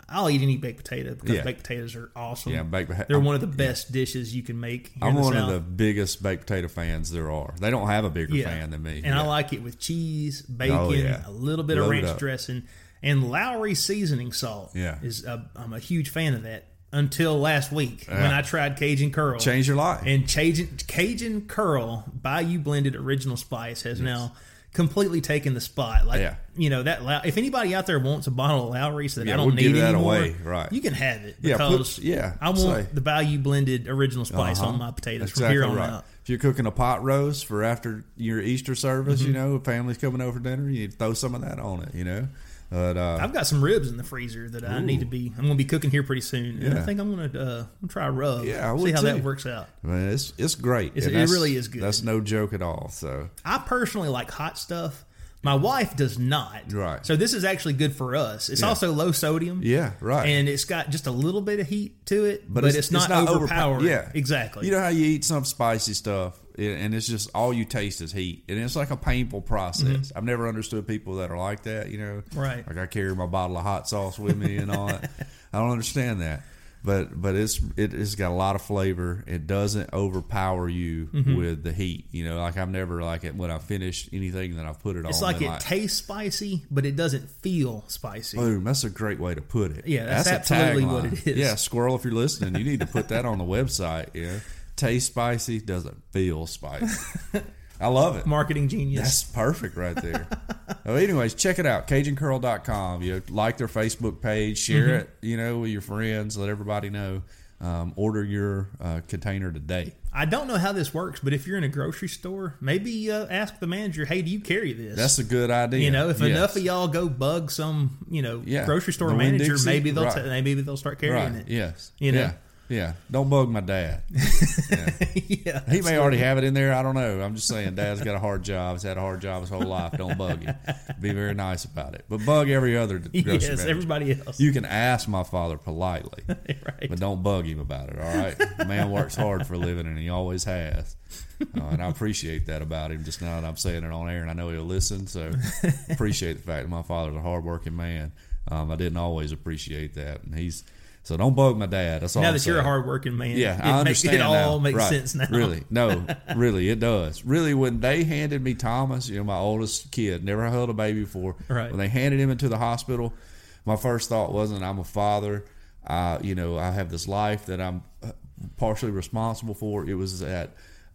I'll eat any baked potato because Yeah. baked potatoes are awesome. Yeah, baked pota- They're one of the best dishes you can make. I'm one South. of the biggest baked potato fans there are. They don't have a bigger yeah. fan than me. and I like it with cheese, bacon, Oh, yeah. a little bit of Load it ranch dressing, and Lawry seasoning salt. Yeah. is uh, I'm a huge fan of that. Until last week when I tried Cajun Curl, change your life. And Cajun, Cajun Curl Bayou Blended Original Spice has now completely taken the spot. Like Yeah. you know that. Low- If anybody out there wants a bottle of Lawry so that Yeah, I don't we'll need give that anymore, away, right. You can have it Yeah, put- yeah, I want say. the Bayou Blended Original Spice Uh-huh. on my potatoes That's from here on exactly out. If you're cooking a pot roast for after your Easter service, Mm-hmm. you know, family's coming over for dinner, you throw some of that on it, you know. But uh, I've got some ribs in the freezer that I need to be. I'm going to be cooking here pretty soon, and I think I'm going to uh, try a rub. Yeah, I see how that works out. I mean, it's it's great. It's- it really is good. That's no joke at all. So I personally like hot stuff. My wife does not. Right. So this is actually good for us. It's Yeah. also low sodium. yeah, right. And it's got just a little bit of heat to it, but, But it's, not, overpow- overpowering. Yeah, exactly. You know how you eat some spicy stuff, and it's just all you taste is heat, and it's like a painful process. I've never understood people that are like that. You know, Mm-hmm. Right. Like I carry my bottle of hot sauce with me and all that. I don't understand that. But but it's it, it's got a lot of flavor. It doesn't overpower you Mm-hmm. with the heat. You know, like I've never like it when I finish anything that I've put it it's on. like been it tastes spicy, but it doesn't feel spicy. Boom! That's a great way to put it. Yeah, that's a absolutely what it is. Yeah, squirrel, if you're listening, you need to put that on the website. Yeah, tastes spicy, doesn't feel spicy. I love it. Marketing genius. That's perfect right there. well, anyways, check it out, CajunCurl.com. You know, like their Facebook page, share Mm-hmm. it, you know, with your friends, let everybody know. Um, order your uh, container today. I don't know how this works, but if you're in a grocery store, maybe uh, ask the manager, "Hey, do you carry this?" That's a good idea. you know, if Yes. enough of y'all go bug some, you know, Yeah. grocery store The manager, maybe they'll right. t- maybe they'll start carrying right? it. Yes, You know? yeah, yeah. Don't bug my dad. yeah, He may already have it in there. I don't know. I'm just saying, Dad's got a hard job. He's had a hard job his whole life. Don't bug him. Be very nice about it. But bug every other grocery yes, manager. everybody else. You can ask my father politely, right. but don't bug him about it. All right, the man works hard for a living, and he always has. Uh, and I appreciate that about him. Just now that I'm saying it on air, and I know he'll listen. So appreciate the fact that my father's a hardworking man. Um, I didn't always appreciate that, and he's so don't bug my dad. That's all. now I'm that you're a hardworking man, Yeah, it I makes understand it all now. makes Right. sense now. Really, no, really, it does. Really, when they handed me Thomas, you know, my oldest kid, never held a baby before. Right. When they handed him into the hospital, my first thought wasn't, "I'm a father." I, you know, I have this life that I'm uh, partially responsible for. It was that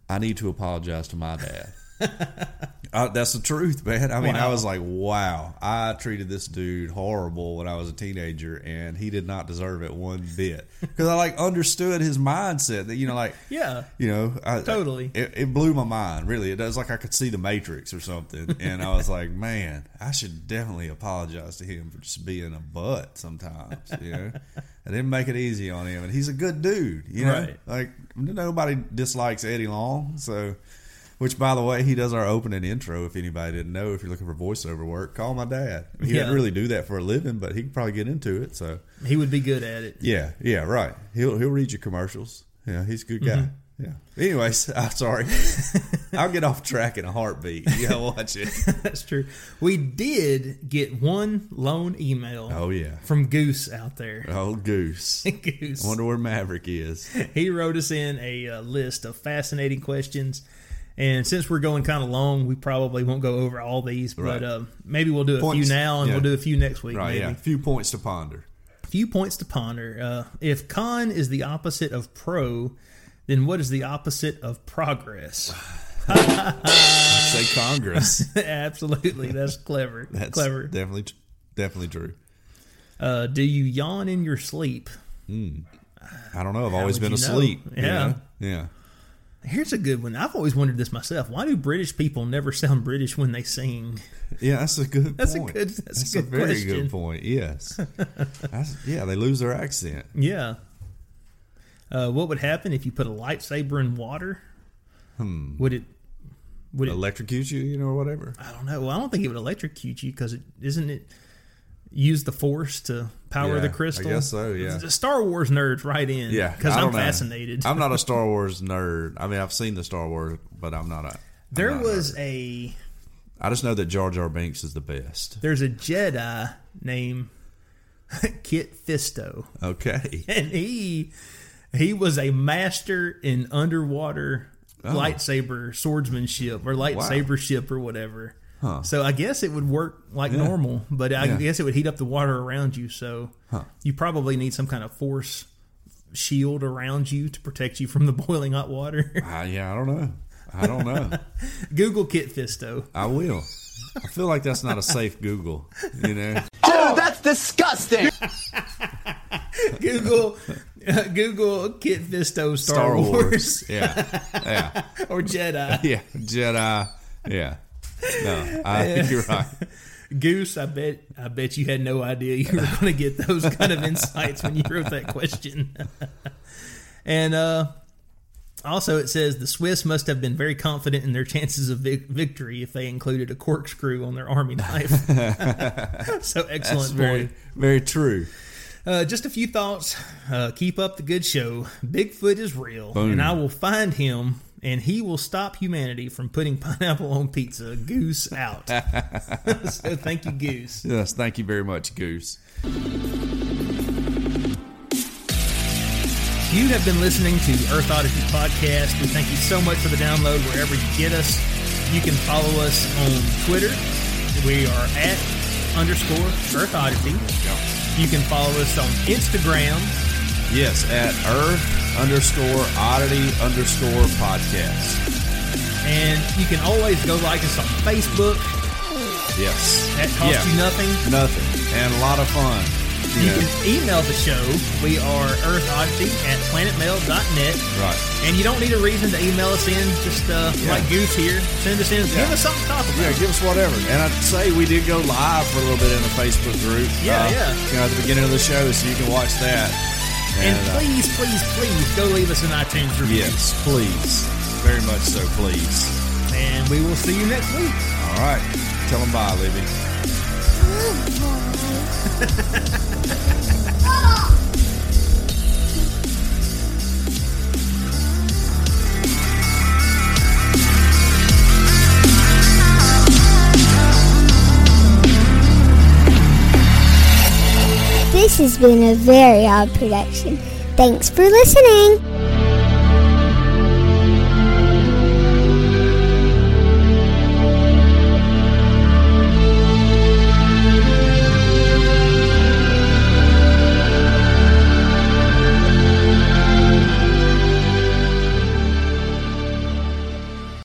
I need to apologize to my dad. Uh, that's the truth, man. I mean, I was like, wow, I treated this dude horrible when I was a teenager, and he did not deserve it one bit. Because I like understood his mindset that you know, like, Yeah. you know, I, Totally. it, it blew my mind. Really, it does. Like I could see the Matrix or something, and I was like, man, I should definitely apologize to him for just being a butt sometimes. You know, I didn't make it easy on him, and he's a good dude. You know, Right. like nobody dislikes Eddie Long, so. Which, by the way, he does our opening intro. If anybody didn't know, if you're looking for voiceover work, call my dad. He Yeah. doesn't really do that for a living, but he can probably get into it. So, He would be good at it. yeah, yeah, right. He'll he'll read your commercials. Yeah, he's a good guy. Mm-hmm. Yeah. Anyways, I'm sorry. I'll get off track in a heartbeat. Yeah, watch it. That's true. We did get one lone email Oh yeah. from Goose out there. Oh goose. Goose. I wonder where Maverick is. he wrote us in a uh, list of fascinating questions. And since we're going kind of long, we probably won't go over all these, but Right. uh, maybe we'll do a Points. few now and Yeah. we'll do a few next week. Right. maybe. Yeah. A few points to ponder. few points to ponder. Uh, if con is the opposite of pro, then what is the opposite of progress? Say Congress. Absolutely, that's clever. That's clever. Definitely, definitely true. Uh, do you yawn in your sleep? I don't know. I've always been you know? asleep. you Yeah. know? Yeah. Here's a good one. I've always wondered this myself. Why do British people never sound British when they sing? Yeah, that's a good That's a point. good- that's a good very question. good point. Yes. That's, yeah, they lose their accent. Yeah. Uh, what would happen if you put a lightsaber in water? Hmm. Would it? Would it? Electrocute you, you know, or whatever. I don't know. Well, I don't think it would electrocute you because it isn't it use the force to power Yeah, the I crystal. guess so, yeah. The Star Wars nerds right in. Yeah, because I I'm fascinated. I'm not a Star Wars nerd. I mean, I've seen the Star Wars, but I'm not a. I'm there not was nerd. a I just know that Jar Jar Binks is the best. there's a Jedi named Kit Fisto, Okay. and he he was a master in underwater Oh. lightsaber swordsmanship or lightsabership or whatever. Huh. So I guess it would work like Yeah. normal, but I Yeah. guess it would heat up the water around you. So Huh. you probably need some kind of force shield around you to protect you from the boiling hot water. Uh, yeah, I don't know. I don't know. Google Kit Fisto. I will. I feel like that's not a safe Google. You know. Dude, that's disgusting! Google uh, Google Kit Fisto Star, Star Wars, Wars. Yeah. Yeah. or Jedi. Yeah. Jedi. Yeah. No, I think you're right. Goose, I bet I bet you had no idea you were going to get those kind of insights when you wrote that question. and uh, also, it says the Swiss must have been very confident in their chances of vic- victory if they included a corkscrew on their army knife. so excellent That's point. very, very true. Uh, just a few thoughts. Uh, keep up the good show. Bigfoot is real, Boom. and I will find him, and he will stop humanity from putting pineapple on pizza. Goose out. so thank you, Goose. Yes, thank you very much, Goose. You have been listening to Earth Oddity Podcast. We thank you so much for the download wherever you get us. You can follow us on Twitter. We are at underscore Earth Oddity. You can follow us on Instagram. Yes, at Earth underscore oddity underscore podcast. And you can always go like us on Facebook. Yes. That costs Yeah. you nothing. Nothing. And a lot of fun. You can email the show. We are earthoddity at planetmail.net. Right. And you don't need a reason to email us in. Just uh, Yeah. like Goose here, send us in. Give us something to talk about. Yeah, give us whatever. And I'd say we did go live for a little bit in the Facebook group. Yeah, uh, yeah. You know, at the beginning of the show, so you can watch that. And uh, please, please, please go leave us an iTunes review. yes, please, very much so, please. And we will see you next week. All right, tell them bye, Libby. This has been a very odd production. Thanks for listening.